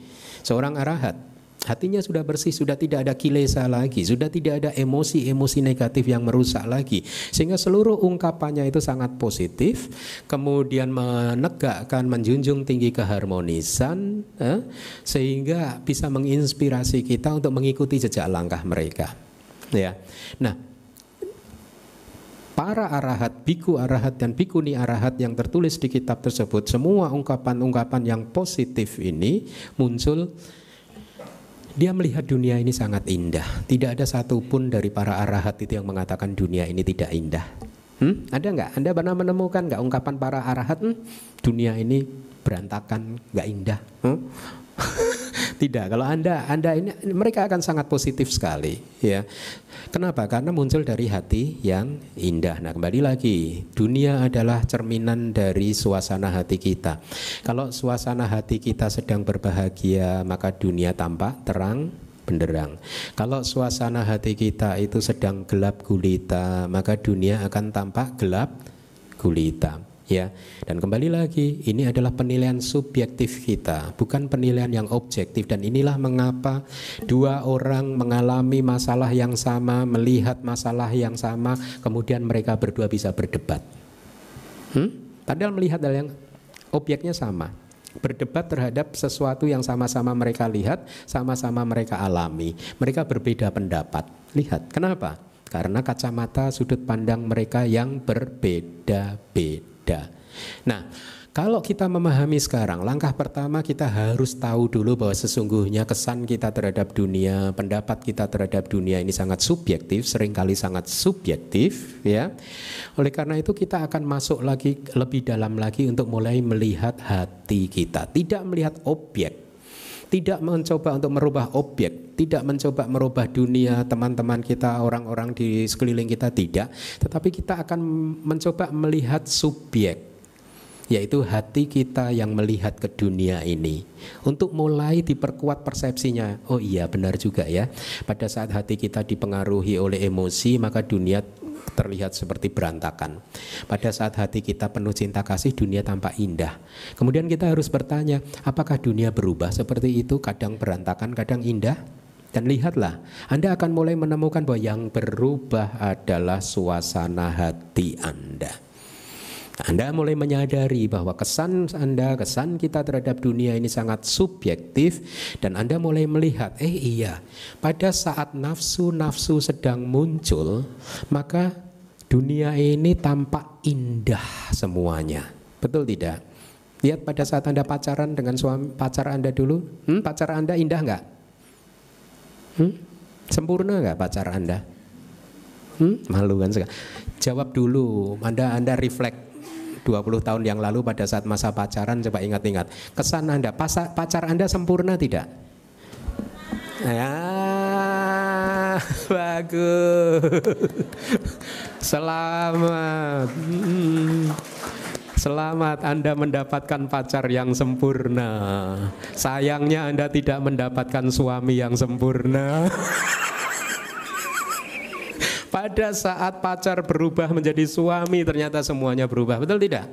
Seorang arahat hatinya sudah bersih, sudah tidak ada kilesa lagi, sudah tidak ada emosi-emosi negatif yang merusak lagi. Sehingga seluruh ungkapannya itu sangat positif, kemudian menegakkan, menjunjung tinggi keharmonisan, eh, sehingga bisa menginspirasi kita untuk mengikuti jejak langkah mereka. Ya, nah para arahat, biku arahat dan bikuni arahat yang tertulis di kitab tersebut, semua ungkapan-ungkapan yang positif ini muncul dia melihat dunia ini sangat indah. Tidak ada satupun dari para arahat itu yang mengatakan dunia ini tidak indah. Hmm? Ada nggak? Anda pernah menemukan nggak ungkapan para arahat? Hmm? Dunia ini berantakan, nggak indah. Hmm? Tidak. Kalau Anda Anda ini mereka akan sangat positif sekali, ya. Kenapa? Karena muncul dari hati yang indah. Nah, kembali lagi, dunia adalah cerminan dari suasana hati kita. Kalau suasana hati kita sedang berbahagia, maka dunia tampak terang benderang. Kalau suasana hati kita itu sedang gelap gulita, maka dunia akan tampak gelap gulita ya. Dan kembali lagi, ini adalah penilaian subjektif kita, bukan penilaian yang objektif dan inilah mengapa dua orang mengalami masalah yang sama, melihat masalah yang sama, kemudian mereka berdua bisa berdebat. Hmm? Padahal melihat hal yang objeknya sama. Berdebat terhadap sesuatu yang sama-sama mereka lihat, sama-sama mereka alami. Mereka berbeda pendapat. Lihat, kenapa? Karena kacamata sudut pandang mereka yang berbeda-beda. Nah, kalau kita memahami sekarang, langkah pertama kita harus tahu dulu bahwa sesungguhnya kesan kita terhadap dunia, pendapat kita terhadap dunia ini sangat subjektif, sering kali sangat subjektif, ya. Oleh karena itu kita akan masuk lagi lebih dalam lagi untuk mulai melihat hati kita, tidak melihat objek, tidak mencoba untuk merubah objek, tidak mencoba merubah dunia teman-teman kita, orang-orang di sekeliling kita tidak, tetapi kita akan mencoba melihat subjek yaitu hati kita yang melihat ke dunia ini. Untuk mulai diperkuat persepsinya oh iya benar juga ya. Pada saat hati kita dipengaruhi oleh emosi maka dunia terlihat seperti berantakan. Pada saat hati kita penuh cinta kasih dunia tampak indah. Kemudian kita harus bertanya apakah dunia berubah seperti itu? Kadang berantakan kadang indah dan lihatlah, Anda akan mulai menemukan bahwa yang berubah adalah suasana hati Anda. Anda mulai menyadari bahwa kesan Anda, kesan kita terhadap dunia ini sangat subjektif dan Anda mulai melihat, eh iya, pada saat nafsu-nafsu sedang muncul, maka dunia ini tampak indah semuanya. Betul tidak? Lihat pada saat Anda pacaran dengan suami pacar Anda dulu, hmm, pacar Anda indah nggak? Hmm? Sempurna nggak pacar Anda? Hmm? Malu kan Jawab dulu, Anda Anda reflect 20 tahun yang lalu pada saat masa pacaran coba ingat-ingat. Kesan Anda, pacar Anda sempurna tidak? Ya, bagus. Selamat. Hmm. Selamat Anda mendapatkan pacar yang sempurna. Sayangnya Anda tidak mendapatkan suami yang sempurna. Pada saat pacar berubah menjadi suami ternyata semuanya berubah. Betul tidak?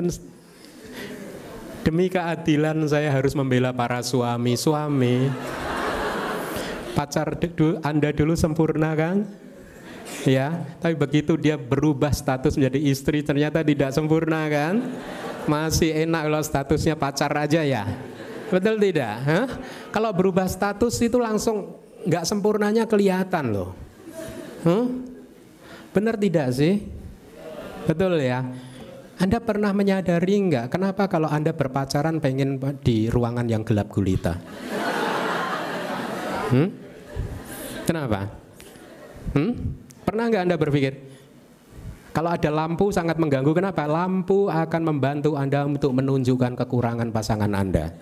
Dan demi keadilan saya harus membela para suami-suami pacar Anda dulu sempurna kan? Ya, tapi begitu dia berubah status menjadi istri ternyata tidak sempurna kan? Masih enak kalau statusnya pacar aja ya. Betul tidak? Hah? Kalau berubah status itu langsung nggak sempurnanya kelihatan loh. Huh? Benar tidak sih? Betul ya. Anda pernah menyadari nggak kenapa kalau Anda berpacaran pengen di ruangan yang gelap gulita? Hmm? Kenapa? Hmm? Pernah nggak Anda berpikir? Kalau ada lampu sangat mengganggu, kenapa? Lampu akan membantu Anda untuk menunjukkan kekurangan pasangan Anda.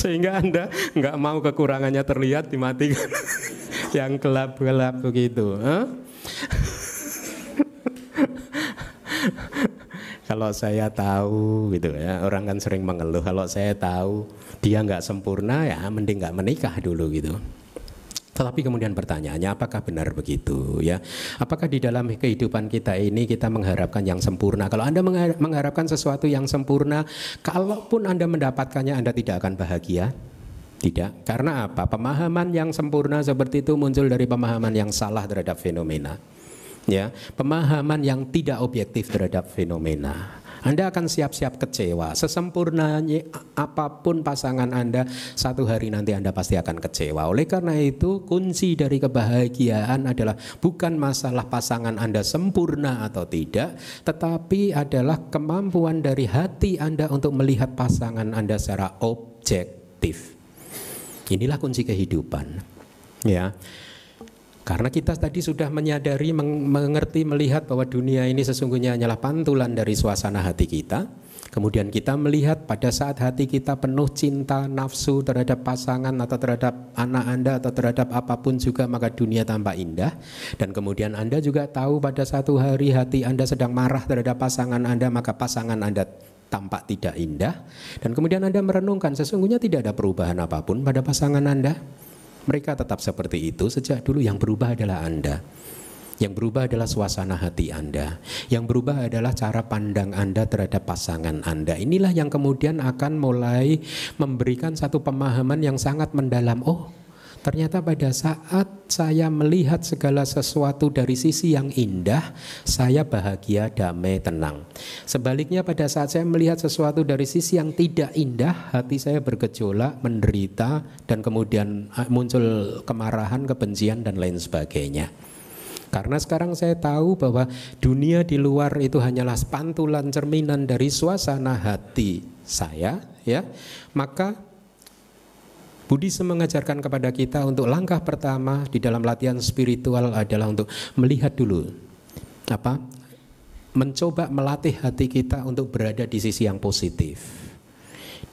Sehingga Anda nggak mau kekurangannya terlihat dimatikan. Yang gelap-gelap begitu. Huh? kalau saya tahu gitu ya orang kan sering mengeluh kalau saya tahu dia nggak sempurna ya mending nggak menikah dulu gitu tetapi kemudian pertanyaannya apakah benar begitu ya? Apakah di dalam kehidupan kita ini kita mengharapkan yang sempurna? Kalau Anda mengharapkan sesuatu yang sempurna, kalaupun Anda mendapatkannya Anda tidak akan bahagia. Tidak. Karena apa? Pemahaman yang sempurna seperti itu muncul dari pemahaman yang salah terhadap fenomena. Ya, pemahaman yang tidak objektif terhadap fenomena. Anda akan siap-siap kecewa. Sesempurnanya apa pun pasangan Anda, satu hari nanti Anda pasti akan kecewa. Oleh karena itu, kunci dari kebahagiaan adalah bukan masalah pasangan Anda sempurna atau tidak, tetapi adalah kemampuan dari hati Anda untuk melihat pasangan Anda secara objektif. Inilah kunci kehidupan. Ya. Karena kita tadi sudah menyadari, mengerti, melihat bahwa dunia ini sesungguhnya hanyalah pantulan dari suasana hati kita. Kemudian kita melihat pada saat hati kita penuh cinta, nafsu terhadap pasangan atau terhadap anak Anda atau terhadap apa pun juga maka dunia tampak indah. Dan kemudian Anda juga tahu pada satu hari hati Anda sedang marah terhadap pasangan Anda maka pasangan Anda tampak tidak indah. Dan kemudian Anda merenungkan sesungguhnya tidak ada perubahan apa pun pada pasangan Anda. Mereka tetap seperti itu sejak dulu yang berubah adalah Anda. Yang berubah adalah suasana hati Anda. Yang berubah adalah cara pandang Anda terhadap pasangan Anda. Inilah yang kemudian akan mulai memberikan satu pemahaman yang sangat mendalam. Oh, Ternyata pada saat saya melihat segala sesuatu dari sisi yang indah, saya bahagia, damai, tenang. Sebaliknya pada saat saya melihat sesuatu dari sisi yang tidak indah, hati saya bergejolak, menderita, dan kemudian ah, muncul kemarahan, kebencian, dan lain sebagainya. Karena sekarang saya tahu bahwa dunia di luar itu hanyalah pantulan cerminan dari suasana hati saya, ya. Maka Buddhisme mengajarkan kepada kita untuk langkah pertama di dalam latihan spiritual adalah untuk melihat dulu apa mencoba melatih hati kita untuk berada di sisi yang positif.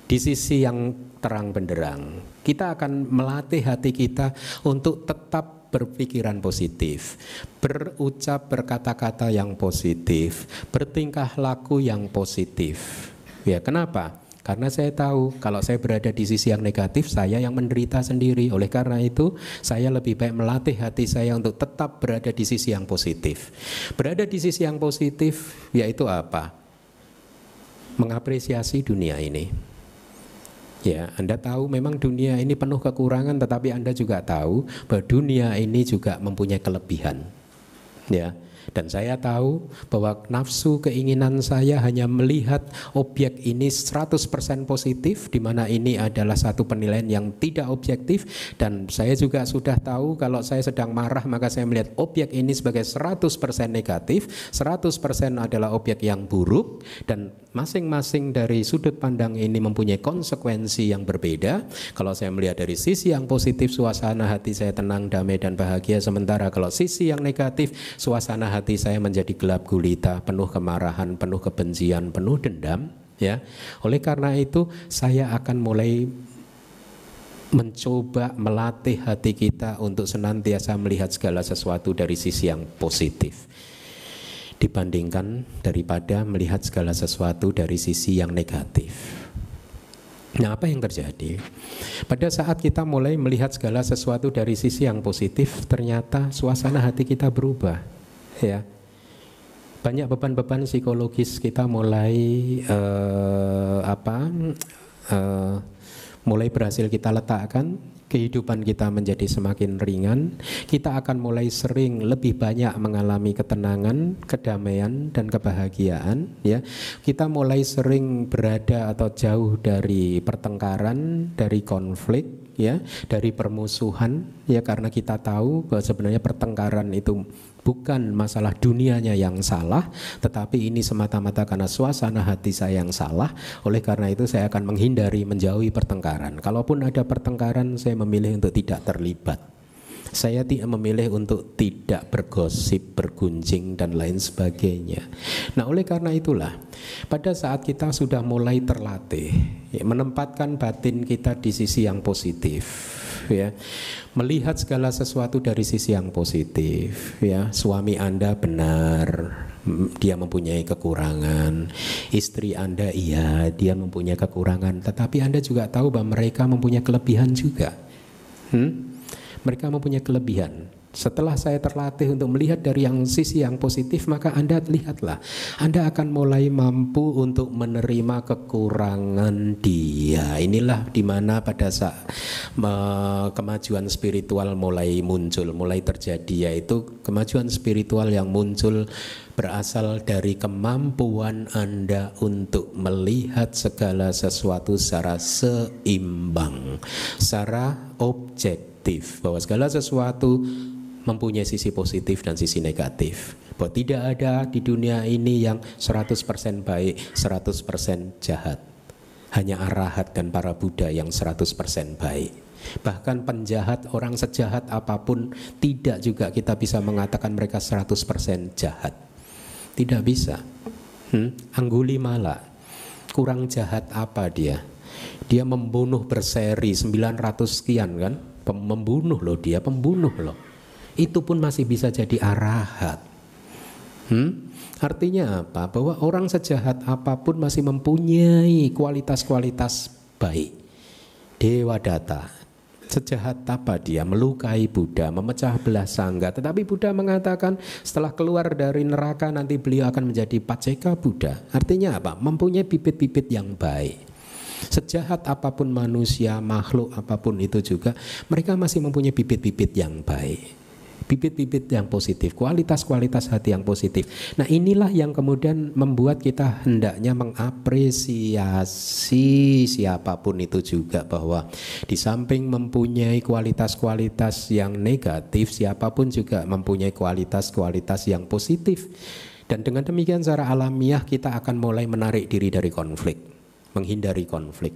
Di sisi yang terang benderang. Kita akan melatih hati kita untuk tetap berpikiran positif, berucap berkata-kata yang positif, bertingkah laku yang positif. Ya, kenapa? Karena saya tahu kalau saya berada di sisi yang negatif, saya yang menderita sendiri. Oleh karena itu, saya lebih baik melatih hati saya untuk tetap berada di sisi yang positif. Berada di sisi yang positif yaitu apa? Mengapresiasi dunia ini. Ya, Anda tahu memang dunia ini penuh kekurangan tetapi Anda juga tahu bahwa dunia ini juga mempunyai kelebihan. Ya. Dan saya tahu bahwa nafsu keinginan saya hanya melihat objek ini 100% positif di mana ini adalah satu penilaian yang tidak objektif dan saya juga sudah tahu kalau saya sedang marah maka saya melihat objek ini sebagai 100% negatif, 100% adalah objek yang buruk dan masing-masing dari sudut pandang ini mempunyai konsekuensi yang berbeda. Kalau saya melihat dari sisi yang positif suasana hati saya tenang, damai dan bahagia sementara kalau sisi yang negatif suasana hati saya menjadi gelap gulita, penuh kemarahan, penuh kebencian, penuh dendam, ya. Oleh karena itu saya akan mulai mencoba melatih hati kita untuk senantiasa melihat segala sesuatu dari sisi yang positif dibandingkan daripada melihat segala sesuatu dari sisi yang negatif. Nah, apa yang terjadi? Pada saat kita mulai melihat segala sesuatu dari sisi yang positif, ternyata suasana hati kita berubah ya banyak beban-beban psikologis kita mulai uh, apa uh, mulai berhasil kita letakkan kehidupan kita menjadi semakin ringan, kita akan mulai sering lebih banyak mengalami ketenangan, kedamaian dan kebahagiaan ya. Kita mulai sering berada atau jauh dari pertengkaran, dari konflik ya, dari permusuhan ya karena kita tahu bahwa sebenarnya pertengkaran itu bukan masalah dunianya yang salah, tetapi ini semata-mata karena suasana hati saya yang salah. Oleh karena itu saya akan menghindari menjauhi pertengkaran. Kalaupun ada pertengkaran, saya memilih untuk tidak terlibat. Saya tidak memilih untuk tidak bergosip, bergunjing dan lain sebagainya. Nah, oleh karena itulah pada saat kita sudah mulai terlatih ya, menempatkan batin kita di sisi yang positif ya. Melihat segala sesuatu dari sisi yang positif ya. Suami Anda benar, dia mempunyai kekurangan. Istri Anda iya, dia mempunyai kekurangan, tetapi Anda juga tahu bahwa mereka mempunyai kelebihan juga. Hmm? Mereka mempunyai kelebihan. Setelah saya terlatih untuk melihat dari yang sisi yang positif, maka Anda lihatlah, Anda akan mulai mampu untuk menerima kekurangan dia. Inilah di mana pada saat kemajuan spiritual mulai muncul, mulai terjadi, yaitu kemajuan spiritual yang muncul berasal dari kemampuan Anda untuk melihat segala sesuatu secara seimbang, secara objektif, bahwa segala sesuatu mempunyai sisi positif dan sisi negatif. Bahwa tidak ada di dunia ini yang 100% baik, 100% jahat. Hanya arahat dan para Buddha yang 100% baik. Bahkan penjahat, orang sejahat apa pun tidak juga kita bisa mengatakan mereka 100% jahat. Tidak bisa. Hmm? Angguli mala, kurang jahat apa dia? Dia membunuh berseri 900 sekian kan? Membunuh loh dia, pembunuh loh itu pun masih bisa jadi arahat. Hmm? Artinya apa? Bahwa orang sejahat apa pun masih mempunyai kualitas-kualitas baik. Dewa data. Sejahat apa dia? Melukai Buddha, memecah belah sangga. Tetapi Buddha mengatakan setelah keluar dari neraka nanti beliau akan menjadi paceka Buddha. Artinya apa? Mempunyai bibit-bibit yang baik. Sejahat apa pun manusia, makhluk apa pun itu juga, mereka masih mempunyai bibit-bibit yang baik bibit-bibit yang positif, kualitas-kualitas hati yang positif. Nah, inilah yang kemudian membuat kita hendaknya mengapresiasi siapa pun itu juga bahwa di samping mempunyai kualitas-kualitas yang negatif, siapa pun juga mempunyai kualitas-kualitas yang positif. Dan dengan demikian secara alamiah kita akan mulai menarik diri dari konflik, menghindari konflik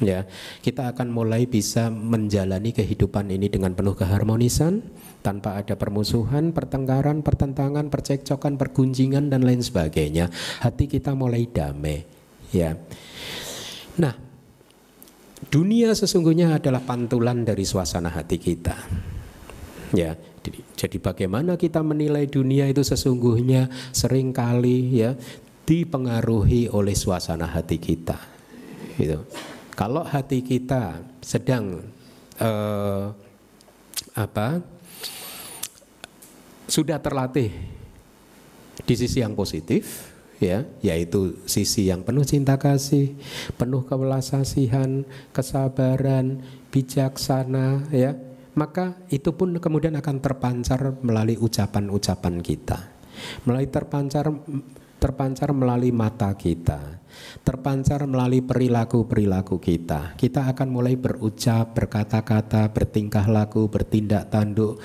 ya kita akan mulai bisa menjalani kehidupan ini dengan penuh keharmonisan tanpa ada permusuhan, pertengkaran, pertentangan, percekcokan, pergunjingan dan lain sebagainya. Hati kita mulai damai, ya. Nah, dunia sesungguhnya adalah pantulan dari suasana hati kita. Ya, jadi bagaimana kita menilai dunia itu sesungguhnya sering kali ya dipengaruhi oleh suasana hati kita. Gitu. Kalau hati kita sedang uh, apa sudah terlatih di sisi yang positif, ya, yaitu sisi yang penuh cinta kasih, penuh kewelasasihan, kesabaran, bijaksana, ya, maka itu pun kemudian akan terpancar melalui ucapan-ucapan kita, melalui terpancar terpancar melalui mata kita terpancar melalui perilaku-perilaku kita. Kita akan mulai berucap, berkata-kata, bertingkah laku, bertindak tanduk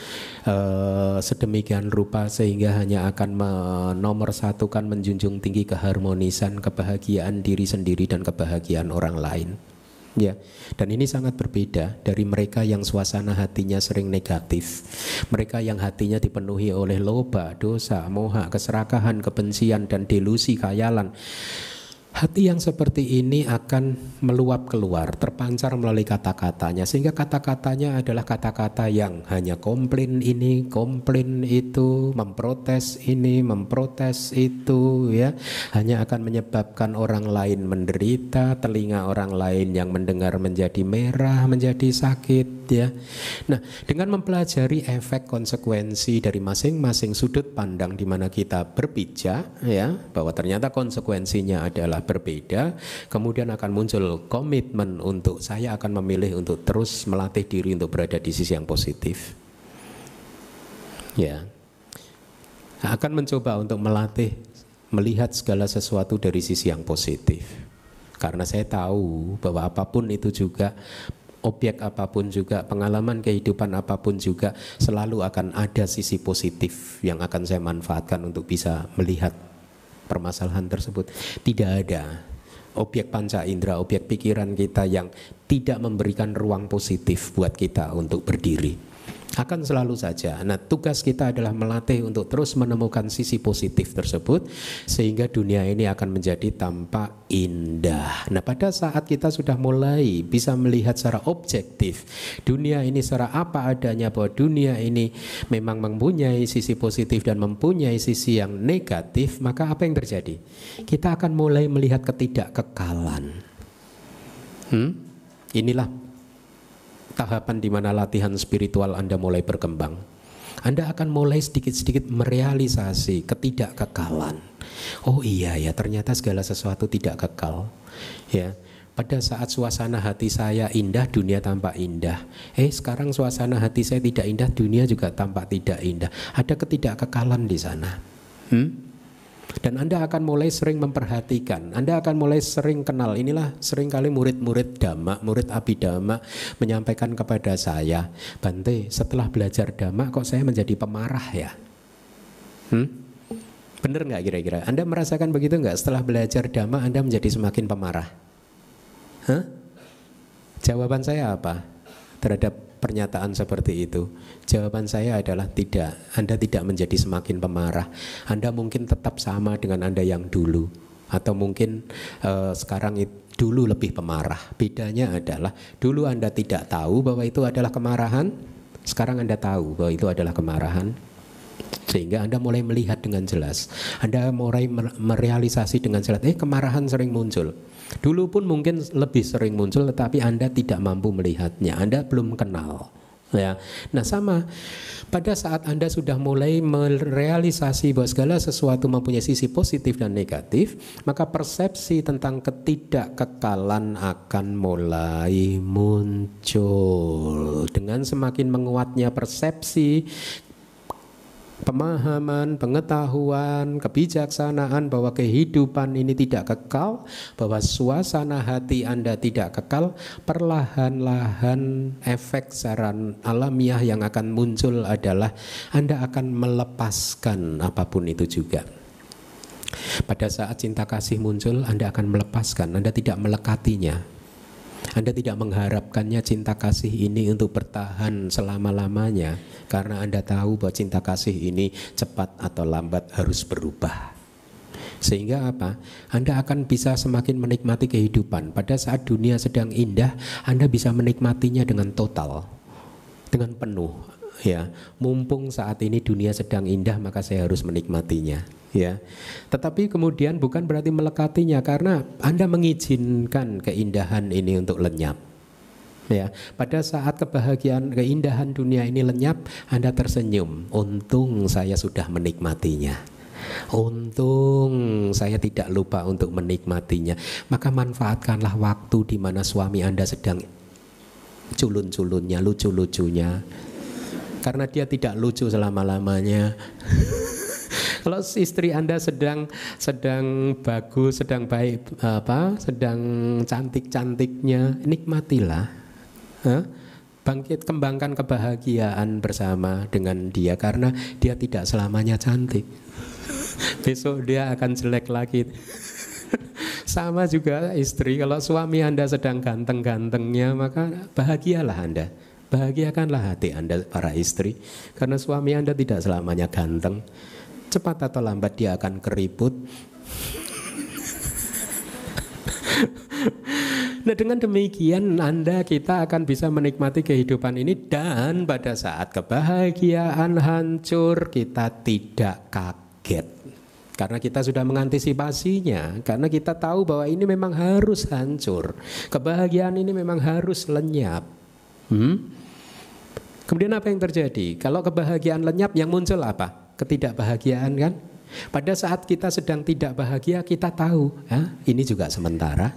uh, sedemikian rupa sehingga hanya akan menomor satukan menjunjung tinggi keharmonisan, kebahagiaan diri sendiri dan kebahagiaan orang lain. Ya, dan ini sangat berbeda dari mereka yang suasana hatinya sering negatif. Mereka yang hatinya dipenuhi oleh loba, dosa, moha, keserakahan, kebencian dan delusi, khayalan. Hati yang seperti ini akan meluap keluar, terpancar melalui kata-katanya, sehingga kata-katanya adalah kata-kata yang hanya komplain ini, komplain itu, memprotes ini, memprotes itu, ya, hanya akan menyebabkan orang lain menderita, telinga orang lain yang mendengar menjadi merah, menjadi sakit, ya. Nah, dengan mempelajari efek konsekuensi dari masing-masing sudut pandang di mana kita berpijak, ya, bahwa ternyata konsekuensinya adalah berbeda, kemudian akan muncul komitmen untuk saya akan memilih untuk terus melatih diri untuk berada di sisi yang positif. Ya. Akan mencoba untuk melatih melihat segala sesuatu dari sisi yang positif. Karena saya tahu bahwa apa pun itu juga objek apa pun juga, pengalaman kehidupan apa pun juga selalu akan ada sisi positif yang akan saya manfaatkan untuk bisa melihat permasalahan tersebut. Tidak ada objek panca indera, objek pikiran kita yang tidak memberikan ruang positif buat kita untuk berdiri akan selalu saja. Nah, tugas kita adalah melatih untuk terus menemukan sisi positif tersebut sehingga dunia ini akan menjadi tampak indah. Nah, pada saat kita sudah mulai bisa melihat secara objektif dunia ini secara apa adanya bahwa dunia ini memang mempunyai sisi positif dan mempunyai sisi yang negatif, maka apa yang terjadi? Kita akan mulai melihat ketidakkekalan. Hmm? Inilah tahapan di mana latihan spiritual Anda mulai berkembang. Anda akan mulai sedikit-sedikit merealisasi ketidakkekalan. Oh iya ya, ternyata segala sesuatu tidak kekal. Ya, pada saat suasana hati saya indah, dunia tampak indah. Eh, sekarang suasana hati saya tidak indah, dunia juga tampak tidak indah. Ada ketidakkekalan di sana. Hmm? Dan Anda akan mulai sering memperhatikan, Anda akan mulai sering kenal. Inilah sering kali murid-murid dhamma, murid abidama menyampaikan kepada saya, Bante, setelah belajar dhamma kok saya menjadi pemarah ya? Hmm? Bener nggak kira-kira? Anda merasakan begitu nggak? Setelah belajar dhamma Anda menjadi semakin pemarah? Hah? Jawaban saya apa terhadap pernyataan seperti itu? Jawaban saya adalah tidak. Anda tidak menjadi semakin pemarah. Anda mungkin tetap sama dengan Anda yang dulu atau mungkin uh, sekarang itu dulu lebih pemarah. Bedanya adalah dulu Anda tidak tahu bahwa itu adalah kemarahan, sekarang Anda tahu bahwa itu adalah kemarahan. Sehingga Anda mulai melihat dengan jelas. Anda mulai merealisasi dengan jelas, eh kemarahan sering muncul. Dulu pun mungkin lebih sering muncul tetapi Anda tidak mampu melihatnya. Anda belum kenal. Ya. Nah, sama pada saat Anda sudah mulai merealisasi bahwa segala sesuatu mempunyai sisi positif dan negatif, maka persepsi tentang ketidakkekalan akan mulai muncul. Dengan semakin menguatnya persepsi pemahaman, pengetahuan, kebijaksanaan bahwa kehidupan ini tidak kekal, bahwa suasana hati Anda tidak kekal, perlahan-lahan efek secara alamiah yang akan muncul adalah Anda akan melepaskan apa pun itu juga. Pada saat cinta kasih muncul, Anda akan melepaskan, Anda tidak melekatinya. Anda tidak mengharapkannya cinta kasih ini untuk bertahan selama-lamanya karena Anda tahu bahwa cinta kasih ini cepat atau lambat harus berubah. Sehingga apa? Anda akan bisa semakin menikmati kehidupan. Pada saat dunia sedang indah, Anda bisa menikmatinya dengan total, dengan penuh. Ya, mumpung saat ini dunia sedang indah, maka saya harus menikmatinya ya. Tetapi kemudian bukan berarti melekatinya karena Anda mengizinkan keindahan ini untuk lenyap. Ya, pada saat kebahagiaan keindahan dunia ini lenyap, Anda tersenyum. Untung saya sudah menikmatinya. Untung saya tidak lupa untuk menikmatinya. Maka manfaatkanlah waktu di mana suami Anda sedang culun-culunnya, lucu-lucunya. Karena dia tidak lucu selama-lamanya. Kalau istri Anda sedang sedang bagus, sedang baik apa, sedang cantik-cantiknya, nikmatilah. Huh? Bangkit kembangkan kebahagiaan bersama dengan dia karena dia tidak selamanya cantik. Besok dia akan jelek lagi. Sama juga istri, kalau suami Anda sedang ganteng-gantengnya, maka bahagialah Anda. Bahagiakanlah hati Anda para istri Karena suami Anda tidak selamanya ganteng cepat atau lambat dia akan keriput. Nah dengan demikian Anda kita akan bisa menikmati kehidupan ini dan pada saat kebahagiaan hancur kita tidak kaget. Karena kita sudah mengantisipasinya, karena kita tahu bahwa ini memang harus hancur. Kebahagiaan ini memang harus lenyap. Hmm? Kemudian apa yang terjadi? Kalau kebahagiaan lenyap yang muncul apa? ketidakbahagiaan kan? Pada saat kita sedang tidak bahagia kita tahu, ya, ini juga sementara.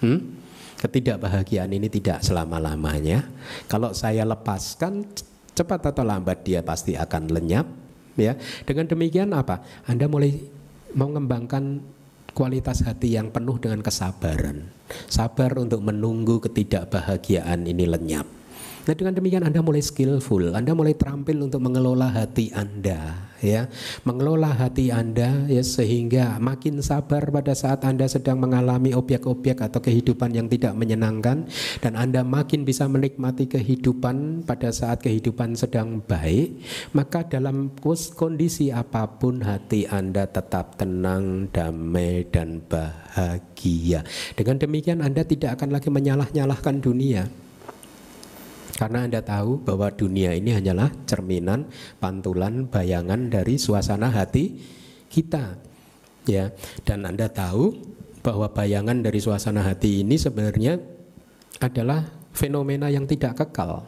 Hmm? Ketidakbahagiaan ini tidak selama-lamanya. Kalau saya lepaskan cepat atau lambat dia pasti akan lenyap, ya. Dengan demikian apa? Anda mulai mengembangkan kualitas hati yang penuh dengan kesabaran. Sabar untuk menunggu ketidakbahagiaan ini lenyap. Nah dengan demikian Anda mulai skillful, Anda mulai terampil untuk mengelola hati Anda, ya, mengelola hati Anda, ya sehingga makin sabar pada saat Anda sedang mengalami objek-objek atau kehidupan yang tidak menyenangkan, dan Anda makin bisa menikmati kehidupan pada saat kehidupan sedang baik, maka dalam kondisi apa pun hati Anda tetap tenang, damai dan bahagia. Dengan demikian Anda tidak akan lagi menyalah-nyalahkan dunia. Karena Anda tahu bahwa dunia ini hanyalah cerminan, pantulan, bayangan dari suasana hati kita. Ya, dan Anda tahu bahwa bayangan dari suasana hati ini sebenarnya adalah fenomena yang tidak kekal.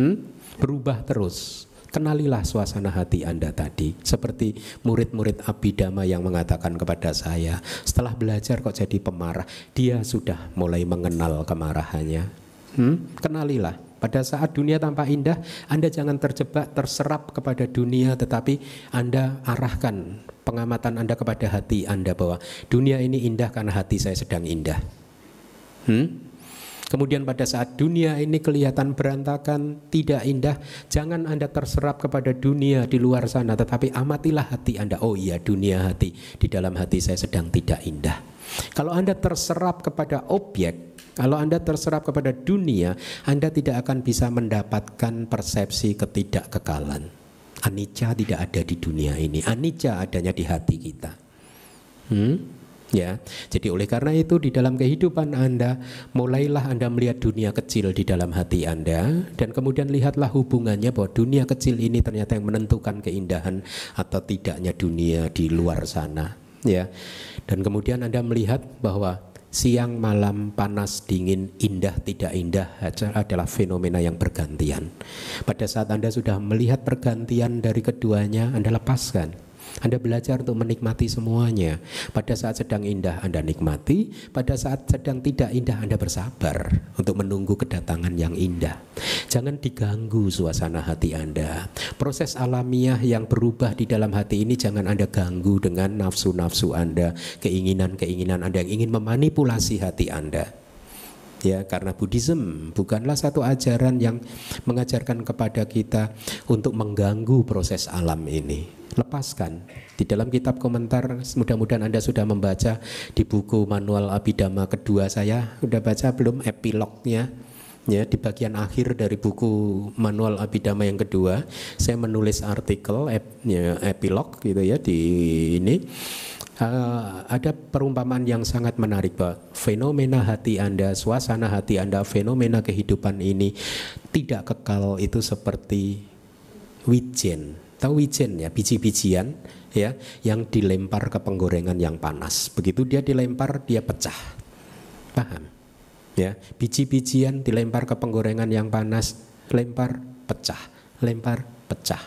Hmm? Berubah terus. Kenalilah suasana hati Anda tadi. Seperti murid-murid Abidama yang mengatakan kepada saya, setelah belajar kok jadi pemarah, dia sudah mulai mengenal kemarahannya. Hmm? Kenalilah. Pada saat dunia tampak indah, Anda jangan terjebak, terserap kepada dunia, tetapi Anda arahkan pengamatan Anda kepada hati Anda bahwa dunia ini indah karena hati saya sedang indah. Hmm? Kemudian pada saat dunia ini kelihatan berantakan, tidak indah, jangan Anda terserap kepada dunia di luar sana, tetapi amatilah hati Anda. Oh iya, dunia hati, di dalam hati saya sedang tidak indah. Kalau Anda terserap kepada objek, kalau Anda terserap kepada dunia, Anda tidak akan bisa mendapatkan persepsi ketidakkekalan. Anicca tidak ada di dunia ini, anicca adanya di hati kita. Hmm? Ya, jadi oleh karena itu di dalam kehidupan Anda mulailah Anda melihat dunia kecil di dalam hati Anda dan kemudian lihatlah hubungannya bahwa dunia kecil ini ternyata yang menentukan keindahan atau tidaknya dunia di luar sana. Ya, dan kemudian Anda melihat bahwa siang malam panas dingin indah tidak indah adalah fenomena yang bergantian. Pada saat Anda sudah melihat pergantian dari keduanya, Anda lepaskan anda belajar untuk menikmati semuanya. Pada saat sedang indah Anda nikmati, pada saat sedang tidak indah Anda bersabar untuk menunggu kedatangan yang indah. Jangan diganggu suasana hati Anda. Proses alamiah yang berubah di dalam hati ini jangan Anda ganggu dengan nafsu-nafsu Anda, keinginan-keinginan Anda yang ingin memanipulasi hati Anda ya karena Buddhism bukanlah satu ajaran yang mengajarkan kepada kita untuk mengganggu proses alam ini lepaskan. Di dalam kitab komentar, mudah-mudahan Anda sudah membaca di buku manual Abidama kedua saya, sudah baca belum epilognya? Ya, di bagian akhir dari buku manual Abidama yang kedua, saya menulis artikel ep, ya, epilog gitu ya di ini. Uh, ada perumpamaan yang sangat menarik bahwa fenomena hati Anda, suasana hati Anda, fenomena kehidupan ini tidak kekal itu seperti wijen Tahu wijen ya, biji-bijian ya yang dilempar ke penggorengan yang panas. Begitu dia dilempar dia pecah. Paham? Ya, biji-bijian dilempar ke penggorengan yang panas, lempar pecah, lempar pecah.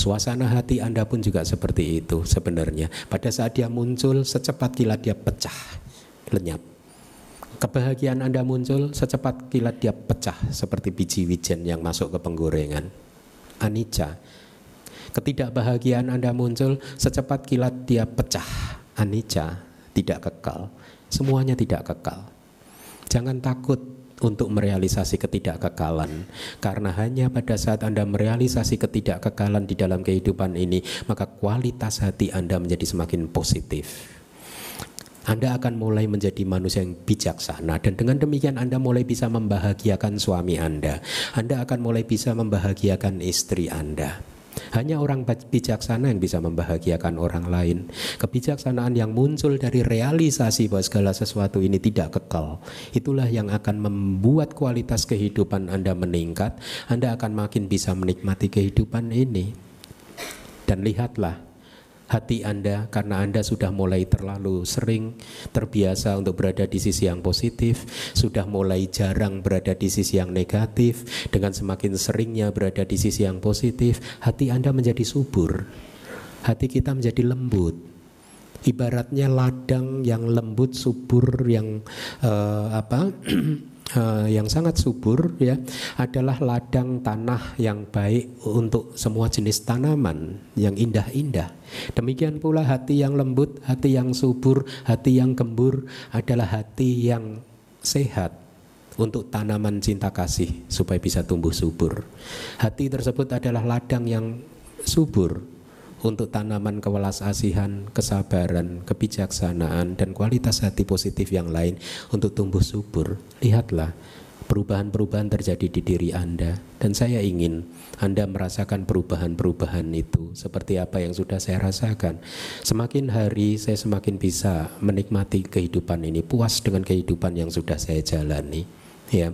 Suasana hati Anda pun juga seperti itu sebenarnya. Pada saat dia muncul secepat kilat dia pecah, lenyap. Kebahagiaan Anda muncul secepat kilat dia pecah seperti biji wijen yang masuk ke penggorengan. Anicca Ketidakbahagiaan Anda muncul secepat kilat dia pecah. Anicca tidak kekal. Semuanya tidak kekal. Jangan takut untuk merealisasi ketidakkekalan karena hanya pada saat Anda merealisasi ketidakkekalan di dalam kehidupan ini maka kualitas hati Anda menjadi semakin positif. Anda akan mulai menjadi manusia yang bijaksana dan dengan demikian Anda mulai bisa membahagiakan suami Anda. Anda akan mulai bisa membahagiakan istri Anda. Hanya orang bijaksana yang bisa membahagiakan orang lain. Kebijaksanaan yang muncul dari realisasi bahwa segala sesuatu ini tidak kekal. Itulah yang akan membuat kualitas kehidupan Anda meningkat. Anda akan makin bisa menikmati kehidupan ini. Dan lihatlah hati Anda karena Anda sudah mulai terlalu sering terbiasa untuk berada di sisi yang positif, sudah mulai jarang berada di sisi yang negatif, dengan semakin seringnya berada di sisi yang positif, hati Anda menjadi subur. Hati kita menjadi lembut. Ibaratnya ladang yang lembut, subur, yang uh, apa? uh, yang sangat subur ya adalah ladang tanah yang baik untuk semua jenis tanaman yang indah-indah. Demikian pula hati yang lembut, hati yang subur, hati yang gembur adalah hati yang sehat untuk tanaman cinta kasih supaya bisa tumbuh subur. Hati tersebut adalah ladang yang subur untuk tanaman kewelas asihan, kesabaran, kebijaksanaan, dan kualitas hati positif yang lain untuk tumbuh subur. Lihatlah, perubahan-perubahan terjadi di diri Anda, dan saya ingin Anda merasakan perubahan-perubahan itu seperti apa yang sudah saya rasakan. Semakin hari saya semakin bisa menikmati kehidupan ini, puas dengan kehidupan yang sudah saya jalani. Ya.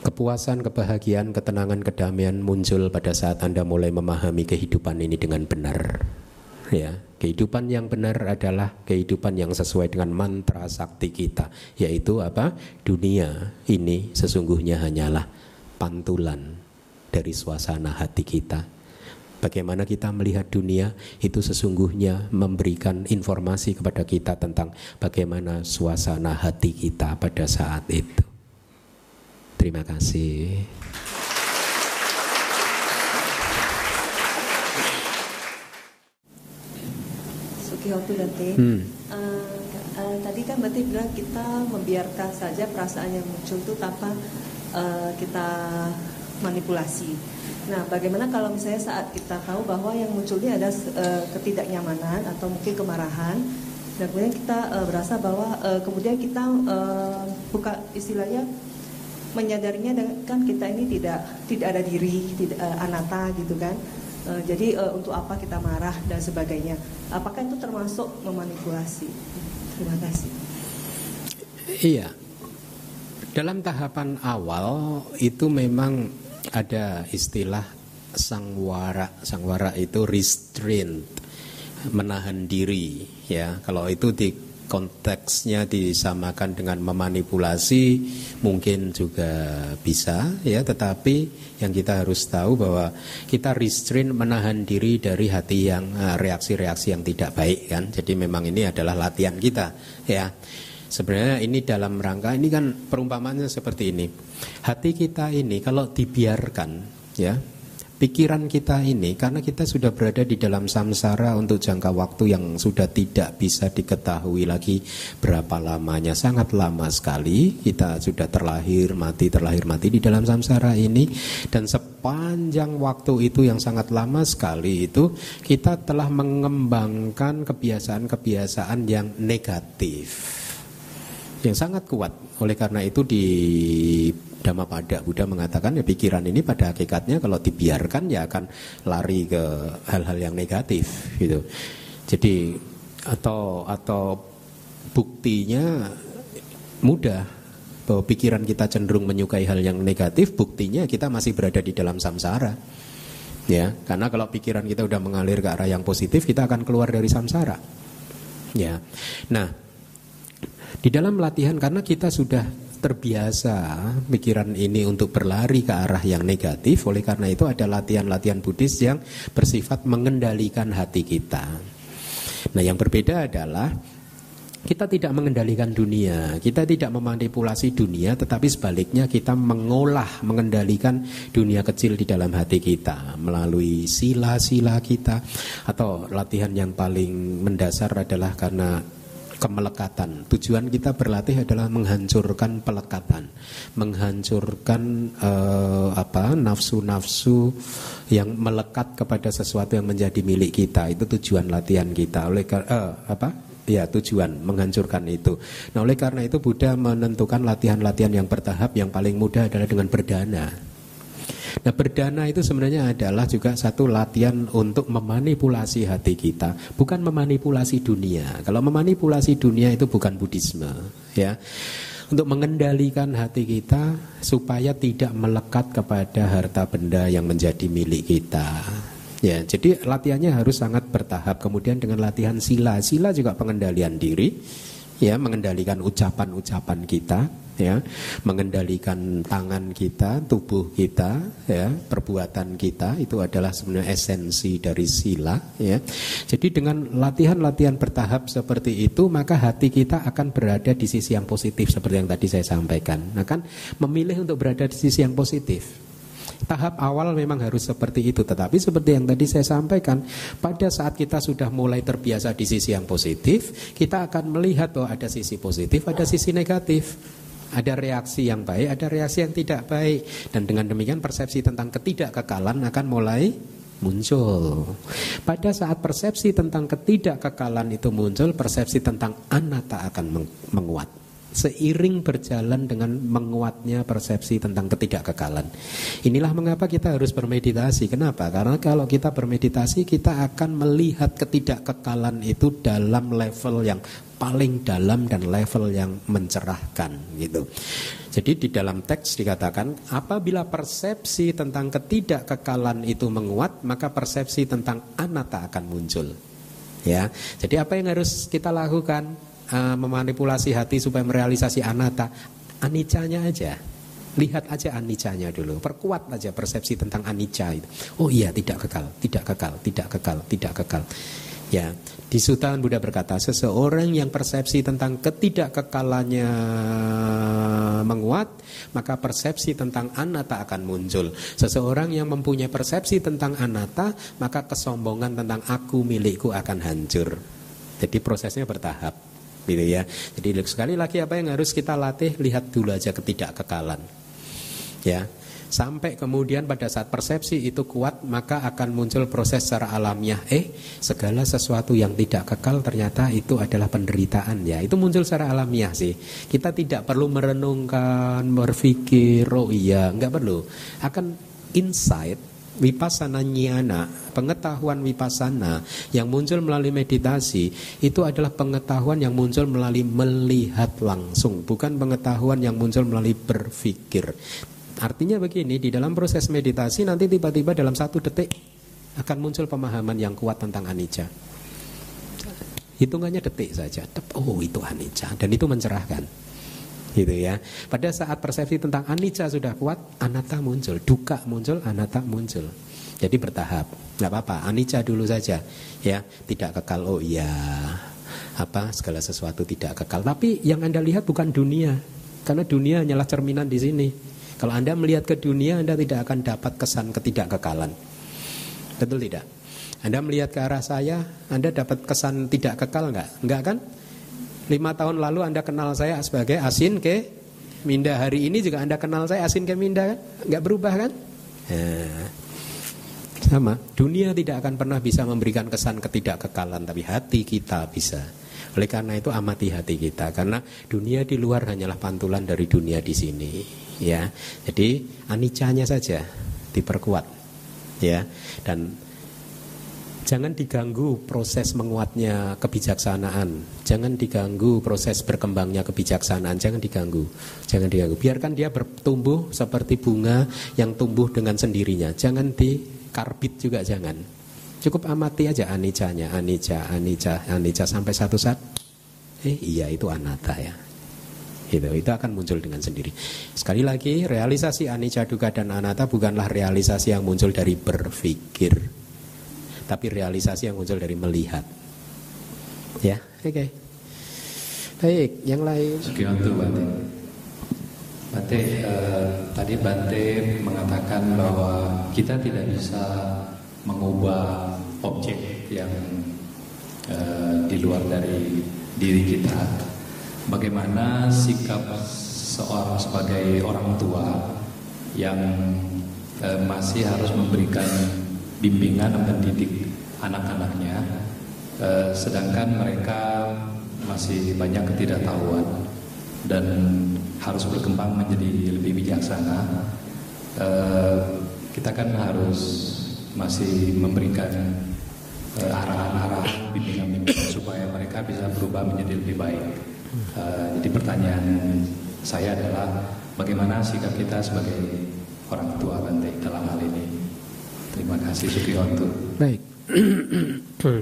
Kepuasan, kebahagiaan, ketenangan, kedamaian muncul pada saat Anda mulai memahami kehidupan ini dengan benar. Ya, kehidupan yang benar adalah kehidupan yang sesuai dengan mantra sakti kita, yaitu apa? Dunia ini sesungguhnya hanyalah pantulan dari suasana hati kita. Bagaimana kita melihat dunia itu sesungguhnya memberikan informasi kepada kita tentang bagaimana suasana hati kita pada saat itu. Terima kasih. Sukihotu Hmm. Uh, uh, tadi kan berarti bilang kita membiarkan saja perasaan yang muncul itu tanpa uh, kita manipulasi. Nah, bagaimana kalau misalnya saat kita tahu bahwa yang munculnya ada uh, ketidaknyamanan atau mungkin kemarahan, dan kemudian kita uh, berasa bahwa uh, kemudian kita uh, buka istilahnya menyadarinya kan kita ini tidak tidak ada diri, tidak uh, anata gitu kan. Uh, jadi uh, untuk apa kita marah dan sebagainya. Apakah itu termasuk memanipulasi? Terima kasih. Iya. Dalam tahapan awal itu memang ada istilah sangwara. Sangwara itu restraint, menahan diri ya. Kalau itu di konteksnya disamakan dengan memanipulasi mungkin juga bisa ya. Tetapi yang kita harus tahu bahwa kita restrain menahan diri dari hati yang eh, reaksi-reaksi yang tidak baik kan. Jadi memang ini adalah latihan kita ya. Sebenarnya ini dalam rangka ini kan perumpamannya seperti ini. Hati kita ini kalau dibiarkan ya pikiran kita ini karena kita sudah berada di dalam samsara untuk jangka waktu yang sudah tidak bisa diketahui lagi berapa lamanya. Sangat lama sekali kita sudah terlahir mati terlahir mati di dalam samsara ini. Dan sepanjang waktu itu yang sangat lama sekali itu kita telah mengembangkan kebiasaan-kebiasaan yang negatif. Yang sangat kuat. Oleh karena itu di Dhammapada Buddha mengatakan ya pikiran ini pada hakikatnya kalau dibiarkan ya akan lari ke hal-hal yang negatif gitu. Jadi atau atau buktinya mudah bahwa pikiran kita cenderung menyukai hal yang negatif, buktinya kita masih berada di dalam samsara. Ya, karena kalau pikiran kita udah mengalir ke arah yang positif, kita akan keluar dari samsara. Ya. Nah, di dalam latihan karena kita sudah terbiasa pikiran ini untuk berlari ke arah yang negatif, oleh karena itu ada latihan-latihan Buddhis yang bersifat mengendalikan hati kita. Nah, yang berbeda adalah kita tidak mengendalikan dunia, kita tidak memanipulasi dunia, tetapi sebaliknya kita mengolah, mengendalikan dunia kecil di dalam hati kita melalui sila-sila kita, atau latihan yang paling mendasar adalah karena kemelekatan. Tujuan kita berlatih adalah menghancurkan pelekatan, menghancurkan uh, apa nafsu-nafsu yang melekat kepada sesuatu yang menjadi milik kita. Itu tujuan latihan kita. Oleh uh, apa? Ya tujuan menghancurkan itu. Nah oleh karena itu Buddha menentukan latihan-latihan yang bertahap yang paling mudah adalah dengan berdana. Nah berdana itu sebenarnya adalah juga satu latihan untuk memanipulasi hati kita, bukan memanipulasi dunia. Kalau memanipulasi dunia itu bukan Buddhisme, ya. Untuk mengendalikan hati kita supaya tidak melekat kepada harta benda yang menjadi milik kita. Ya, jadi latihannya harus sangat bertahap. Kemudian dengan latihan sila, sila juga pengendalian diri, ya, mengendalikan ucapan-ucapan kita, ya mengendalikan tangan kita tubuh kita ya perbuatan kita itu adalah sebenarnya esensi dari sila ya. Jadi dengan latihan-latihan bertahap seperti itu maka hati kita akan berada di sisi yang positif seperti yang tadi saya sampaikan. Nah kan memilih untuk berada di sisi yang positif Tahap awal memang harus seperti itu, tetapi seperti yang tadi saya sampaikan, pada saat kita sudah mulai terbiasa di sisi yang positif, kita akan melihat bahwa ada sisi positif, ada sisi negatif. Ada reaksi yang baik, ada reaksi yang tidak baik. Dan dengan demikian persepsi tentang ketidakkekalan akan mulai muncul. Pada saat persepsi tentang ketidakkekalan itu muncul, persepsi tentang anatta akan menguat seiring berjalan dengan menguatnya persepsi tentang ketidakkekalan. Inilah mengapa kita harus bermeditasi. Kenapa? Karena kalau kita bermeditasi kita akan melihat ketidakkekalan itu dalam level yang paling dalam dan level yang mencerahkan gitu. Jadi di dalam teks dikatakan apabila persepsi tentang ketidakkekalan itu menguat, maka persepsi tentang anatta akan muncul. Ya. Jadi apa yang harus kita lakukan? Uh, memanipulasi hati supaya merealisasi anatta, anicanya aja. Lihat aja anicanya dulu, perkuat aja persepsi tentang anicca itu. Oh iya, tidak kekal, tidak kekal, tidak kekal, tidak kekal. Ya, di Sutaan Buddha berkata, seseorang yang persepsi tentang ketidakkekalannya menguat, maka persepsi tentang anatta akan muncul. Seseorang yang mempunyai persepsi tentang anatta, maka kesombongan tentang aku milikku akan hancur. Jadi prosesnya bertahap, gitu ya. Jadi sekali lagi apa yang harus kita latih, lihat dulu aja ketidakkekalan. Ya. Sampai kemudian pada saat persepsi itu kuat maka akan muncul proses secara alamiah. Eh segala sesuatu yang tidak kekal ternyata itu adalah penderitaan. Ya itu muncul secara alamiah sih. Kita tidak perlu merenungkan berpikir oh iya nggak perlu. Akan insight Wipasana nyana, pengetahuan wipasana yang muncul melalui meditasi itu adalah pengetahuan yang muncul melalui melihat langsung, bukan pengetahuan yang muncul melalui berpikir. Artinya begini, di dalam proses meditasi nanti tiba-tiba dalam satu detik akan muncul pemahaman yang kuat tentang anicca. Hitungannya detik saja. Oh, itu anicca dan itu mencerahkan. Gitu ya. Pada saat persepsi tentang anicca sudah kuat, anatta muncul, duka muncul, anatta muncul. Jadi bertahap. nggak apa-apa, anicca dulu saja. Ya, tidak kekal. Oh iya. Apa segala sesuatu tidak kekal. Tapi yang Anda lihat bukan dunia. Karena dunia hanyalah cerminan di sini. Kalau Anda melihat ke dunia, Anda tidak akan dapat kesan ketidakkekalan. Betul tidak? Anda melihat ke arah saya, Anda dapat kesan tidak kekal enggak? Enggak kan? Lima tahun lalu Anda kenal saya sebagai asin ke minda. Hari ini juga Anda kenal saya asin ke minda kan? Enggak berubah kan? Nah, sama, dunia tidak akan pernah bisa memberikan kesan ketidakkekalan, tapi hati kita bisa. Oleh karena itu amati hati kita, karena dunia di luar hanyalah pantulan dari dunia di sini ya. Jadi anicanya saja diperkuat ya dan jangan diganggu proses menguatnya kebijaksanaan, jangan diganggu proses berkembangnya kebijaksanaan, jangan diganggu, jangan diganggu. Biarkan dia bertumbuh seperti bunga yang tumbuh dengan sendirinya, jangan dikarbit juga jangan. Cukup amati aja anicanya, anica, anica, anica sampai satu saat, eh iya itu anatta ya, itu itu akan muncul dengan sendiri. Sekali lagi, realisasi anicca dukkha dan anatta bukanlah realisasi yang muncul dari berpikir, tapi realisasi yang muncul dari melihat. Ya, oke. Okay. Baik, yang lain. Sekian tuh Bante. Bante, eh, tadi Bante mengatakan bahwa kita tidak bisa mengubah objek yang eh, di luar dari diri kita bagaimana sikap seorang sebagai orang tua yang eh, masih harus memberikan bimbingan mendidik anak-anaknya, eh, sedangkan mereka masih banyak ketidaktahuan dan harus berkembang menjadi lebih bijaksana. Eh, kita kan harus masih memberikan eh, arahan-arahan, bimbingan-bimbingan supaya mereka bisa berubah menjadi lebih baik. Uh, jadi pertanyaan saya adalah bagaimana sikap kita sebagai orang tua Bante dalam hal ini. Terima kasih. Baik,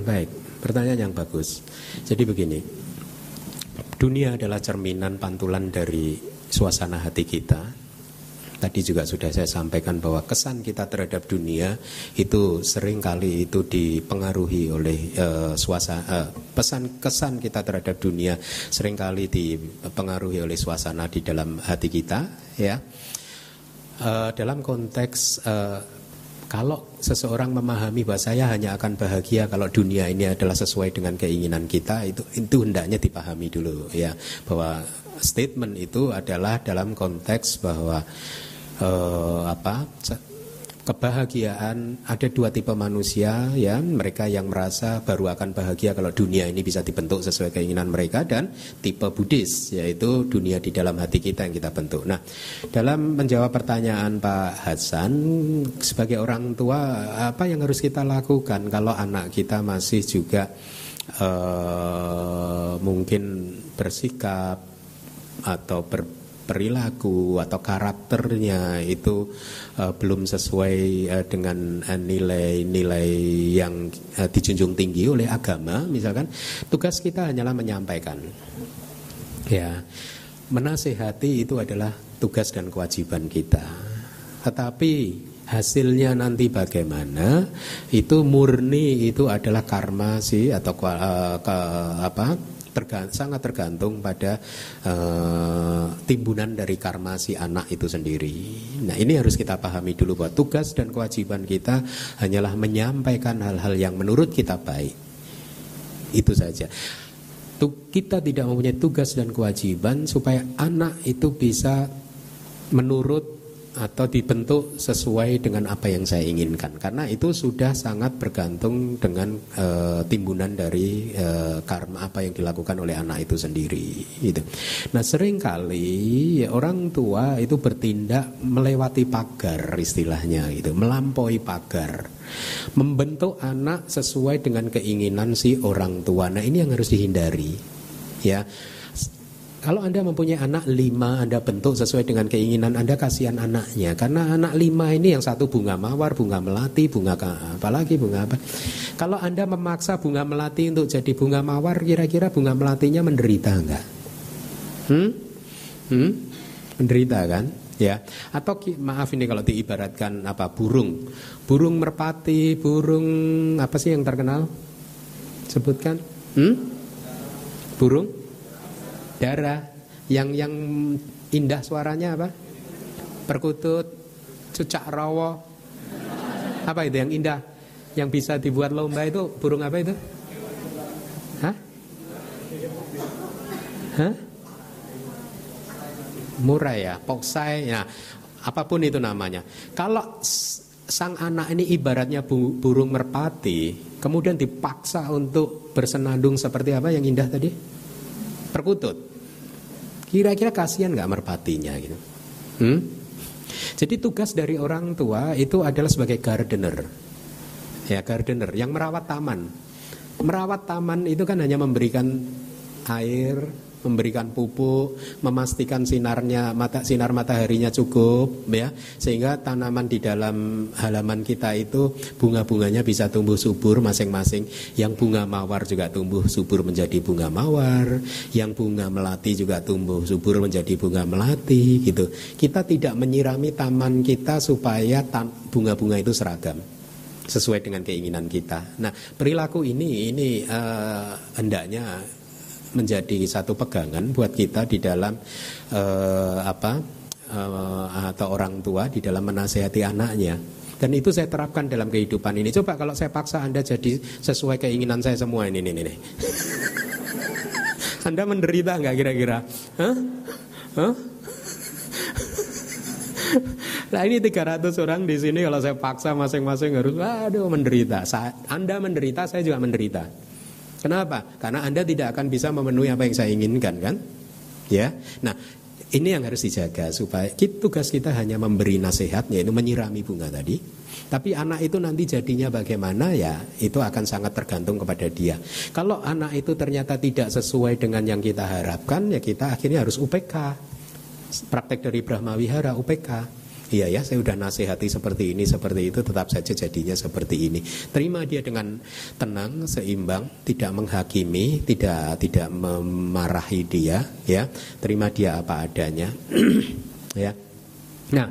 baik. Pertanyaan yang bagus. Jadi begini, dunia adalah cerminan pantulan dari suasana hati kita Tadi juga sudah saya sampaikan bahwa kesan kita terhadap dunia itu sering kali itu dipengaruhi oleh uh, suasana uh, pesan kesan kita terhadap dunia sering kali dipengaruhi oleh suasana di dalam hati kita ya. Uh, dalam konteks uh, kalau seseorang memahami bahwa saya hanya akan bahagia kalau dunia ini adalah sesuai dengan keinginan kita itu itu hendaknya dipahami dulu ya. Bahwa statement itu adalah dalam konteks bahwa uh, apa kebahagiaan. Ada dua tipe manusia ya. Mereka yang merasa baru akan bahagia kalau dunia ini bisa dibentuk sesuai keinginan mereka. Dan tipe Buddhis yaitu dunia di dalam hati kita yang kita bentuk. Nah dalam menjawab pertanyaan Pak Hasan sebagai orang tua apa yang harus kita lakukan kalau anak kita masih juga uh, mungkin bersikap atau ber perilaku atau karakternya itu uh, belum sesuai uh, dengan nilai-nilai uh, yang uh, dijunjung tinggi oleh agama. Misalkan tugas kita hanyalah menyampaikan. Ya menasehati itu adalah tugas dan kewajiban kita. Tetapi hasilnya nanti bagaimana? Itu murni itu adalah karma sih atau ke, apa tergant, sangat tergantung pada uh, timbunan dari karma si anak itu sendiri. Nah ini harus kita pahami dulu bahwa tugas dan kewajiban kita hanyalah menyampaikan hal-hal yang menurut kita baik. Itu saja. Kita tidak mempunyai tugas dan kewajiban supaya anak itu bisa menurut atau dibentuk sesuai dengan apa yang saya inginkan. Karena itu sudah sangat bergantung dengan e, timbunan dari e, karma apa yang dilakukan oleh anak itu sendiri gitu. Nah sering kali ya, orang tua itu bertindak melewati pagar istilahnya gitu. Melampaui pagar. Membentuk anak sesuai dengan keinginan si orang tua. Nah ini yang harus dihindari ya kalau Anda mempunyai anak lima, Anda bentuk sesuai dengan keinginan Anda, kasihan anaknya. Karena anak lima ini yang satu bunga mawar, bunga melati, bunga apalagi bunga apa. Kalau Anda memaksa bunga melati untuk jadi bunga mawar, kira-kira bunga melatinya menderita enggak? Hmm? Hmm? Menderita kan? Ya, atau maaf ini kalau diibaratkan apa burung, burung merpati, burung apa sih yang terkenal? Sebutkan, hmm? Burung? Darah yang yang indah suaranya apa? Perkutut, cucak rawa. Apa itu yang indah? Yang bisa dibuat lomba itu burung apa itu? Hah? Hah? Murai ya, poksai ya, apa pun itu namanya. Kalau sang anak ini ibaratnya burung merpati, kemudian dipaksa untuk bersenandung seperti apa yang indah tadi? Perkutut. Kira-kira kasihan nggak merpatinya gitu? Hmm? Jadi tugas dari orang tua itu adalah sebagai gardener, ya gardener yang merawat taman. Merawat taman itu kan hanya memberikan air, memberikan pupuk, memastikan sinarnya mata sinar mataharinya cukup ya sehingga tanaman di dalam halaman kita itu bunga-bunganya bisa tumbuh subur masing-masing. Yang bunga mawar juga tumbuh subur menjadi bunga mawar, yang bunga melati juga tumbuh subur menjadi bunga melati gitu. Kita tidak menyirami taman kita supaya bunga-bunga itu seragam sesuai dengan keinginan kita. Nah, perilaku ini ini uh, hendaknya menjadi satu pegangan buat kita di dalam uh, apa uh, atau orang tua di dalam menasehati anaknya. Dan itu saya terapkan dalam kehidupan ini. Coba kalau saya paksa Anda jadi sesuai keinginan saya semua ini, ini, ini. anda menderita nggak kira-kira? Hah? Hah? Nah ini 300 orang di sini kalau saya paksa masing-masing harus waduh menderita. Anda menderita, saya juga menderita. Kenapa? Karena Anda tidak akan bisa memenuhi apa yang saya inginkan kan? Ya. Nah, ini yang harus dijaga supaya tugas kita hanya memberi nasihat yaitu menyirami bunga tadi. Tapi anak itu nanti jadinya bagaimana ya itu akan sangat tergantung kepada dia. Kalau anak itu ternyata tidak sesuai dengan yang kita harapkan ya kita akhirnya harus UPK. Praktek dari Brahma Wihara UPK. Iya ya, saya sudah nasihati seperti ini, seperti itu, tetap saja jadinya seperti ini. Terima dia dengan tenang, seimbang, tidak menghakimi, tidak tidak memarahi dia, ya. Terima dia apa adanya, ya. Nah,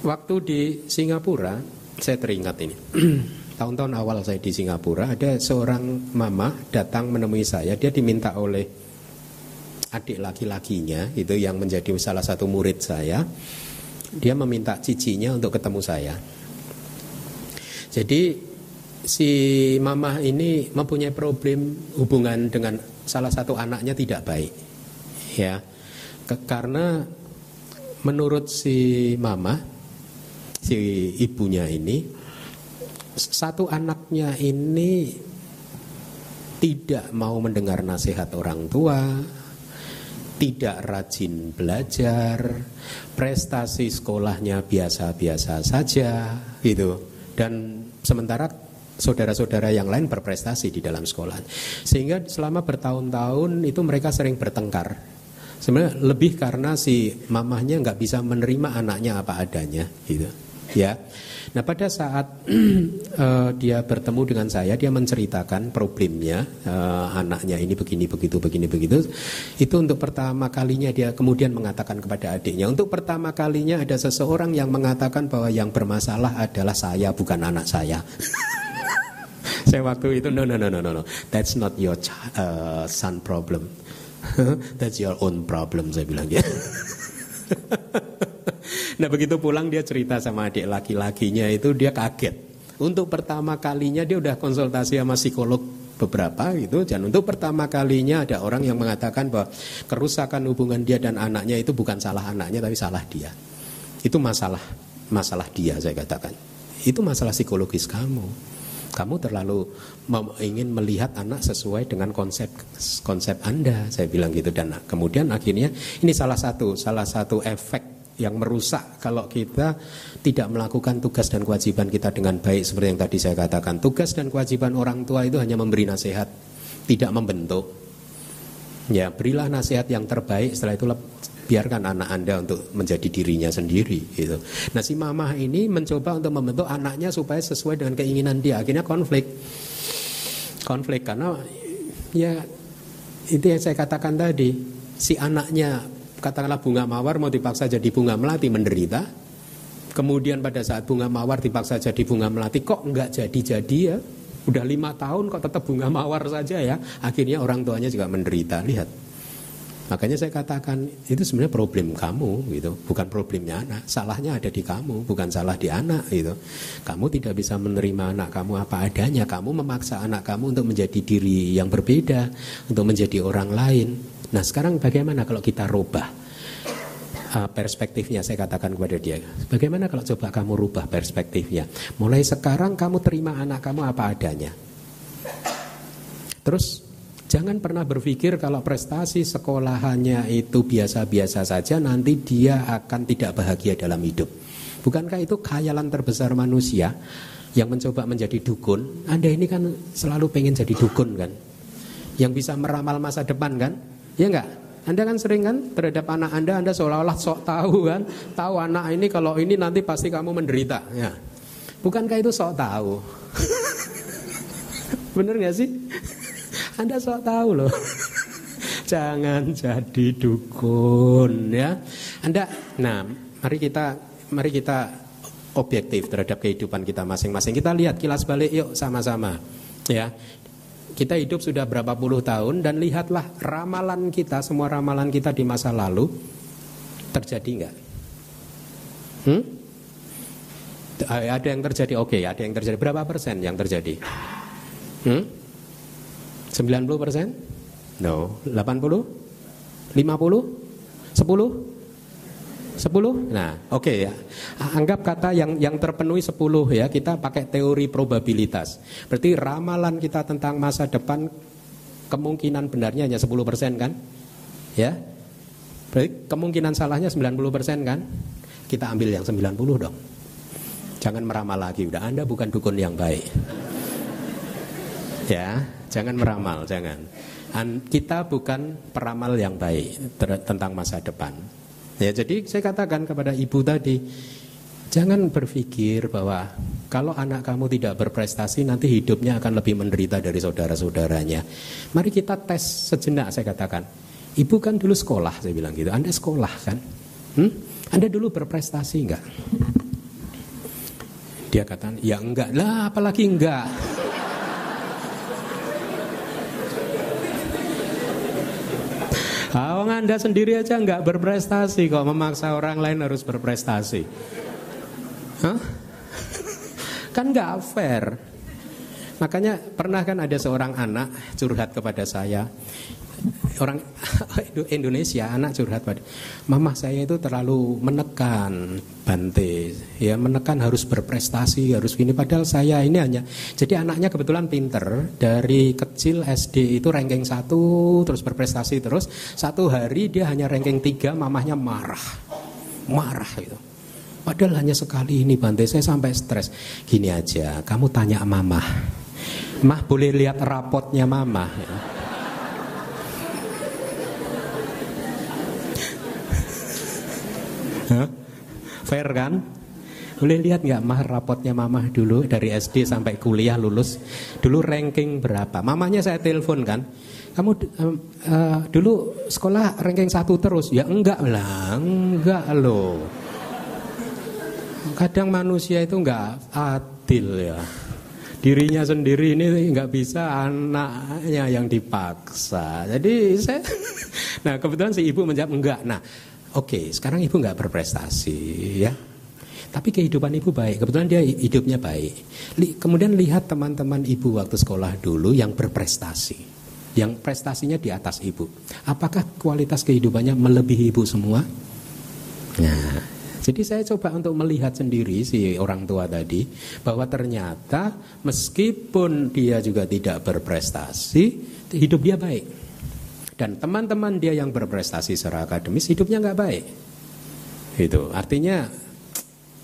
waktu di Singapura, saya teringat ini. Tahun-tahun awal saya di Singapura, ada seorang mama datang menemui saya, dia diminta oleh adik laki-lakinya itu yang menjadi salah satu murid saya dia meminta cicinya untuk ketemu saya. Jadi si mama ini mempunyai problem hubungan dengan salah satu anaknya tidak baik ya. Ke, karena menurut si mama si ibunya ini satu anaknya ini tidak mau mendengar nasihat orang tua, tidak rajin belajar, prestasi sekolahnya biasa-biasa saja, gitu. Dan sementara saudara-saudara yang lain berprestasi di dalam sekolah. Sehingga selama bertahun-tahun itu mereka sering bertengkar. Sebenarnya lebih karena si mamahnya nggak bisa menerima anaknya apa adanya, gitu. Ya. Nah pada saat uh, dia bertemu dengan saya, dia menceritakan problemnya uh, anaknya ini begini begitu begini begitu. Itu untuk pertama kalinya dia kemudian mengatakan kepada adiknya. Untuk pertama kalinya ada seseorang yang mengatakan bahwa yang bermasalah adalah saya bukan anak saya. saya waktu itu no no no no no no, that's not your uh, son problem, that's your own problem saya bilang ya. nah begitu pulang dia cerita sama adik laki-lakinya itu dia kaget. Untuk pertama kalinya dia udah konsultasi sama psikolog beberapa gitu dan untuk pertama kalinya ada orang yang mengatakan bahwa kerusakan hubungan dia dan anaknya itu bukan salah anaknya tapi salah dia. Itu masalah masalah dia saya katakan. Itu masalah psikologis kamu. Kamu terlalu ingin melihat anak sesuai dengan konsep konsep Anda, saya bilang gitu dan kemudian akhirnya ini salah satu salah satu efek yang merusak kalau kita tidak melakukan tugas dan kewajiban kita dengan baik seperti yang tadi saya katakan. Tugas dan kewajiban orang tua itu hanya memberi nasihat, tidak membentuk. Ya, berilah nasihat yang terbaik setelah itu biarkan anak Anda untuk menjadi dirinya sendiri gitu. Nah, si mamah ini mencoba untuk membentuk anaknya supaya sesuai dengan keinginan dia. Akhirnya konflik. Konflik karena ya itu yang saya katakan tadi, si anaknya katakanlah bunga mawar mau dipaksa jadi bunga melati menderita. Kemudian pada saat bunga mawar dipaksa jadi bunga melati kok enggak jadi-jadi ya. Udah lima tahun kok tetap bunga mawar saja ya. Akhirnya orang tuanya juga menderita. Lihat. Makanya saya katakan itu sebenarnya problem kamu gitu, bukan problemnya anak. Salahnya ada di kamu, bukan salah di anak gitu. Kamu tidak bisa menerima anak kamu apa adanya. Kamu memaksa anak kamu untuk menjadi diri yang berbeda, untuk menjadi orang lain. Nah sekarang bagaimana kalau kita rubah uh, perspektifnya? Saya katakan kepada dia Bagaimana kalau coba kamu rubah perspektifnya? Mulai sekarang kamu terima anak kamu apa adanya? Terus jangan pernah berpikir kalau prestasi sekolahannya itu biasa-biasa saja Nanti dia akan tidak bahagia dalam hidup. Bukankah itu khayalan terbesar manusia yang mencoba menjadi dukun? Anda ini kan selalu pengen jadi dukun kan? Yang bisa meramal masa depan kan Ya enggak? Anda kan sering kan terhadap anak Anda, Anda seolah-olah sok tahu kan, tahu anak ini kalau ini nanti pasti kamu menderita. Ya. Bukankah itu sok tahu? Bener nggak sih? Anda sok tahu loh. Jangan jadi dukun ya. Anda, nah, mari kita, mari kita objektif terhadap kehidupan kita masing-masing. Kita lihat kilas balik yuk sama-sama. Ya, kita hidup sudah berapa puluh tahun dan lihatlah ramalan kita, semua ramalan kita di masa lalu terjadi enggak? Hmm? Ada yang terjadi, oke, okay, ada yang terjadi. Berapa persen yang terjadi? Hmm? 90 persen? No. 80? 50? 10? 10? Nah, oke okay ya. Anggap kata yang yang terpenuhi 10 ya, kita pakai teori probabilitas. Berarti ramalan kita tentang masa depan kemungkinan benarnya hanya 10% kan? Ya. Berarti kemungkinan salahnya 90% kan? Kita ambil yang 90 dong. Jangan meramal lagi, udah Anda bukan dukun yang baik. Ya, jangan meramal, jangan. kita bukan peramal yang baik tentang masa depan. Ya, jadi saya katakan kepada ibu tadi, jangan berpikir bahwa kalau anak kamu tidak berprestasi nanti hidupnya akan lebih menderita dari saudara-saudaranya. Mari kita tes sejenak saya katakan. Ibu kan dulu sekolah saya bilang gitu. Anda sekolah kan? Hmm? Anda dulu berprestasi enggak? Dia katakan, ya enggak lah apalagi enggak. Awang Anda sendiri aja nggak berprestasi kok memaksa orang lain harus berprestasi. Hah? Kan nggak fair. Makanya pernah kan ada seorang anak curhat kepada saya orang Indonesia anak curhat pada mama saya itu terlalu menekan Bante ya menekan harus berprestasi harus gini. Padahal saya ini hanya jadi anaknya kebetulan pinter dari kecil SD itu ranking satu terus berprestasi terus satu hari dia hanya ranking tiga mamahnya marah marah gitu. Padahal hanya sekali ini Bante saya sampai stres. Gini aja kamu tanya mama mah boleh lihat rapotnya mama ya. Fair kan? Boleh lihat nggak mah rapotnya mamah dulu dari SD sampai kuliah lulus. Dulu ranking berapa? Mamanya saya telepon kan. Kamu uh, uh, dulu sekolah ranking satu terus? Ya enggak lah, enggak loh. Kadang manusia itu enggak adil ya. Dirinya sendiri ini nggak bisa anaknya yang dipaksa. Jadi saya, nah kebetulan si ibu menjawab enggak. Nah, oke, sekarang ibu nggak berprestasi ya tapi kehidupan ibu baik, kebetulan dia hidupnya baik. Kemudian lihat teman-teman ibu waktu sekolah dulu yang berprestasi, yang prestasinya di atas ibu. Apakah kualitas kehidupannya melebihi ibu semua? Nah, jadi saya coba untuk melihat sendiri si orang tua tadi bahwa ternyata meskipun dia juga tidak berprestasi, hidup dia baik. Dan teman-teman dia yang berprestasi secara akademis hidupnya nggak baik. Itu artinya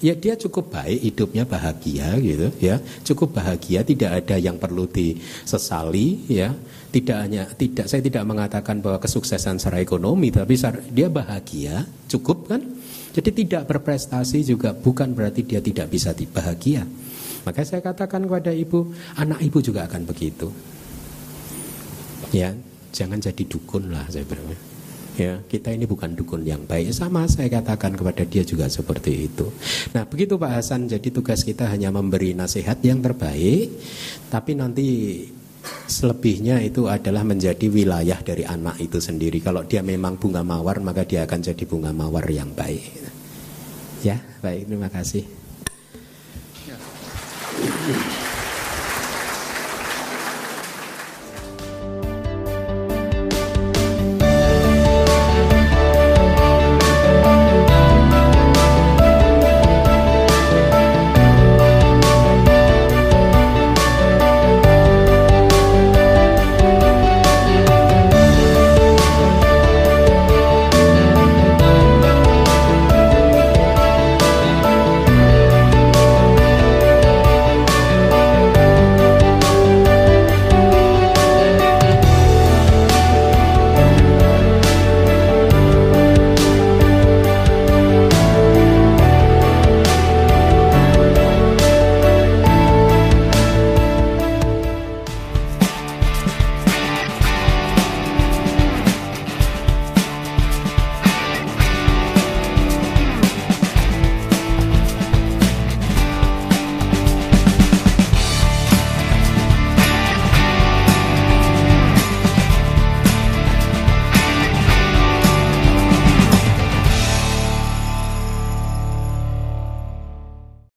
ya dia cukup baik hidupnya bahagia gitu ya. Cukup bahagia tidak ada yang perlu disesali ya. Tidak hanya tidak saya tidak mengatakan bahwa kesuksesan secara ekonomi tapi dia bahagia cukup kan? Jadi tidak berprestasi juga bukan berarti dia tidak bisa bahagia. Maka saya katakan kepada ibu anak ibu juga akan begitu. Ya jangan jadi dukun lah saya bilang ya. Kita ini bukan dukun yang baik. Sama saya katakan kepada dia juga seperti itu. Nah begitu Pak Hasan jadi tugas kita hanya memberi nasihat yang terbaik. Tapi nanti selebihnya itu adalah menjadi wilayah dari anak itu sendiri. Kalau dia memang bunga mawar maka dia akan jadi bunga mawar yang baik. Ya baik. Terima kasih. Ya.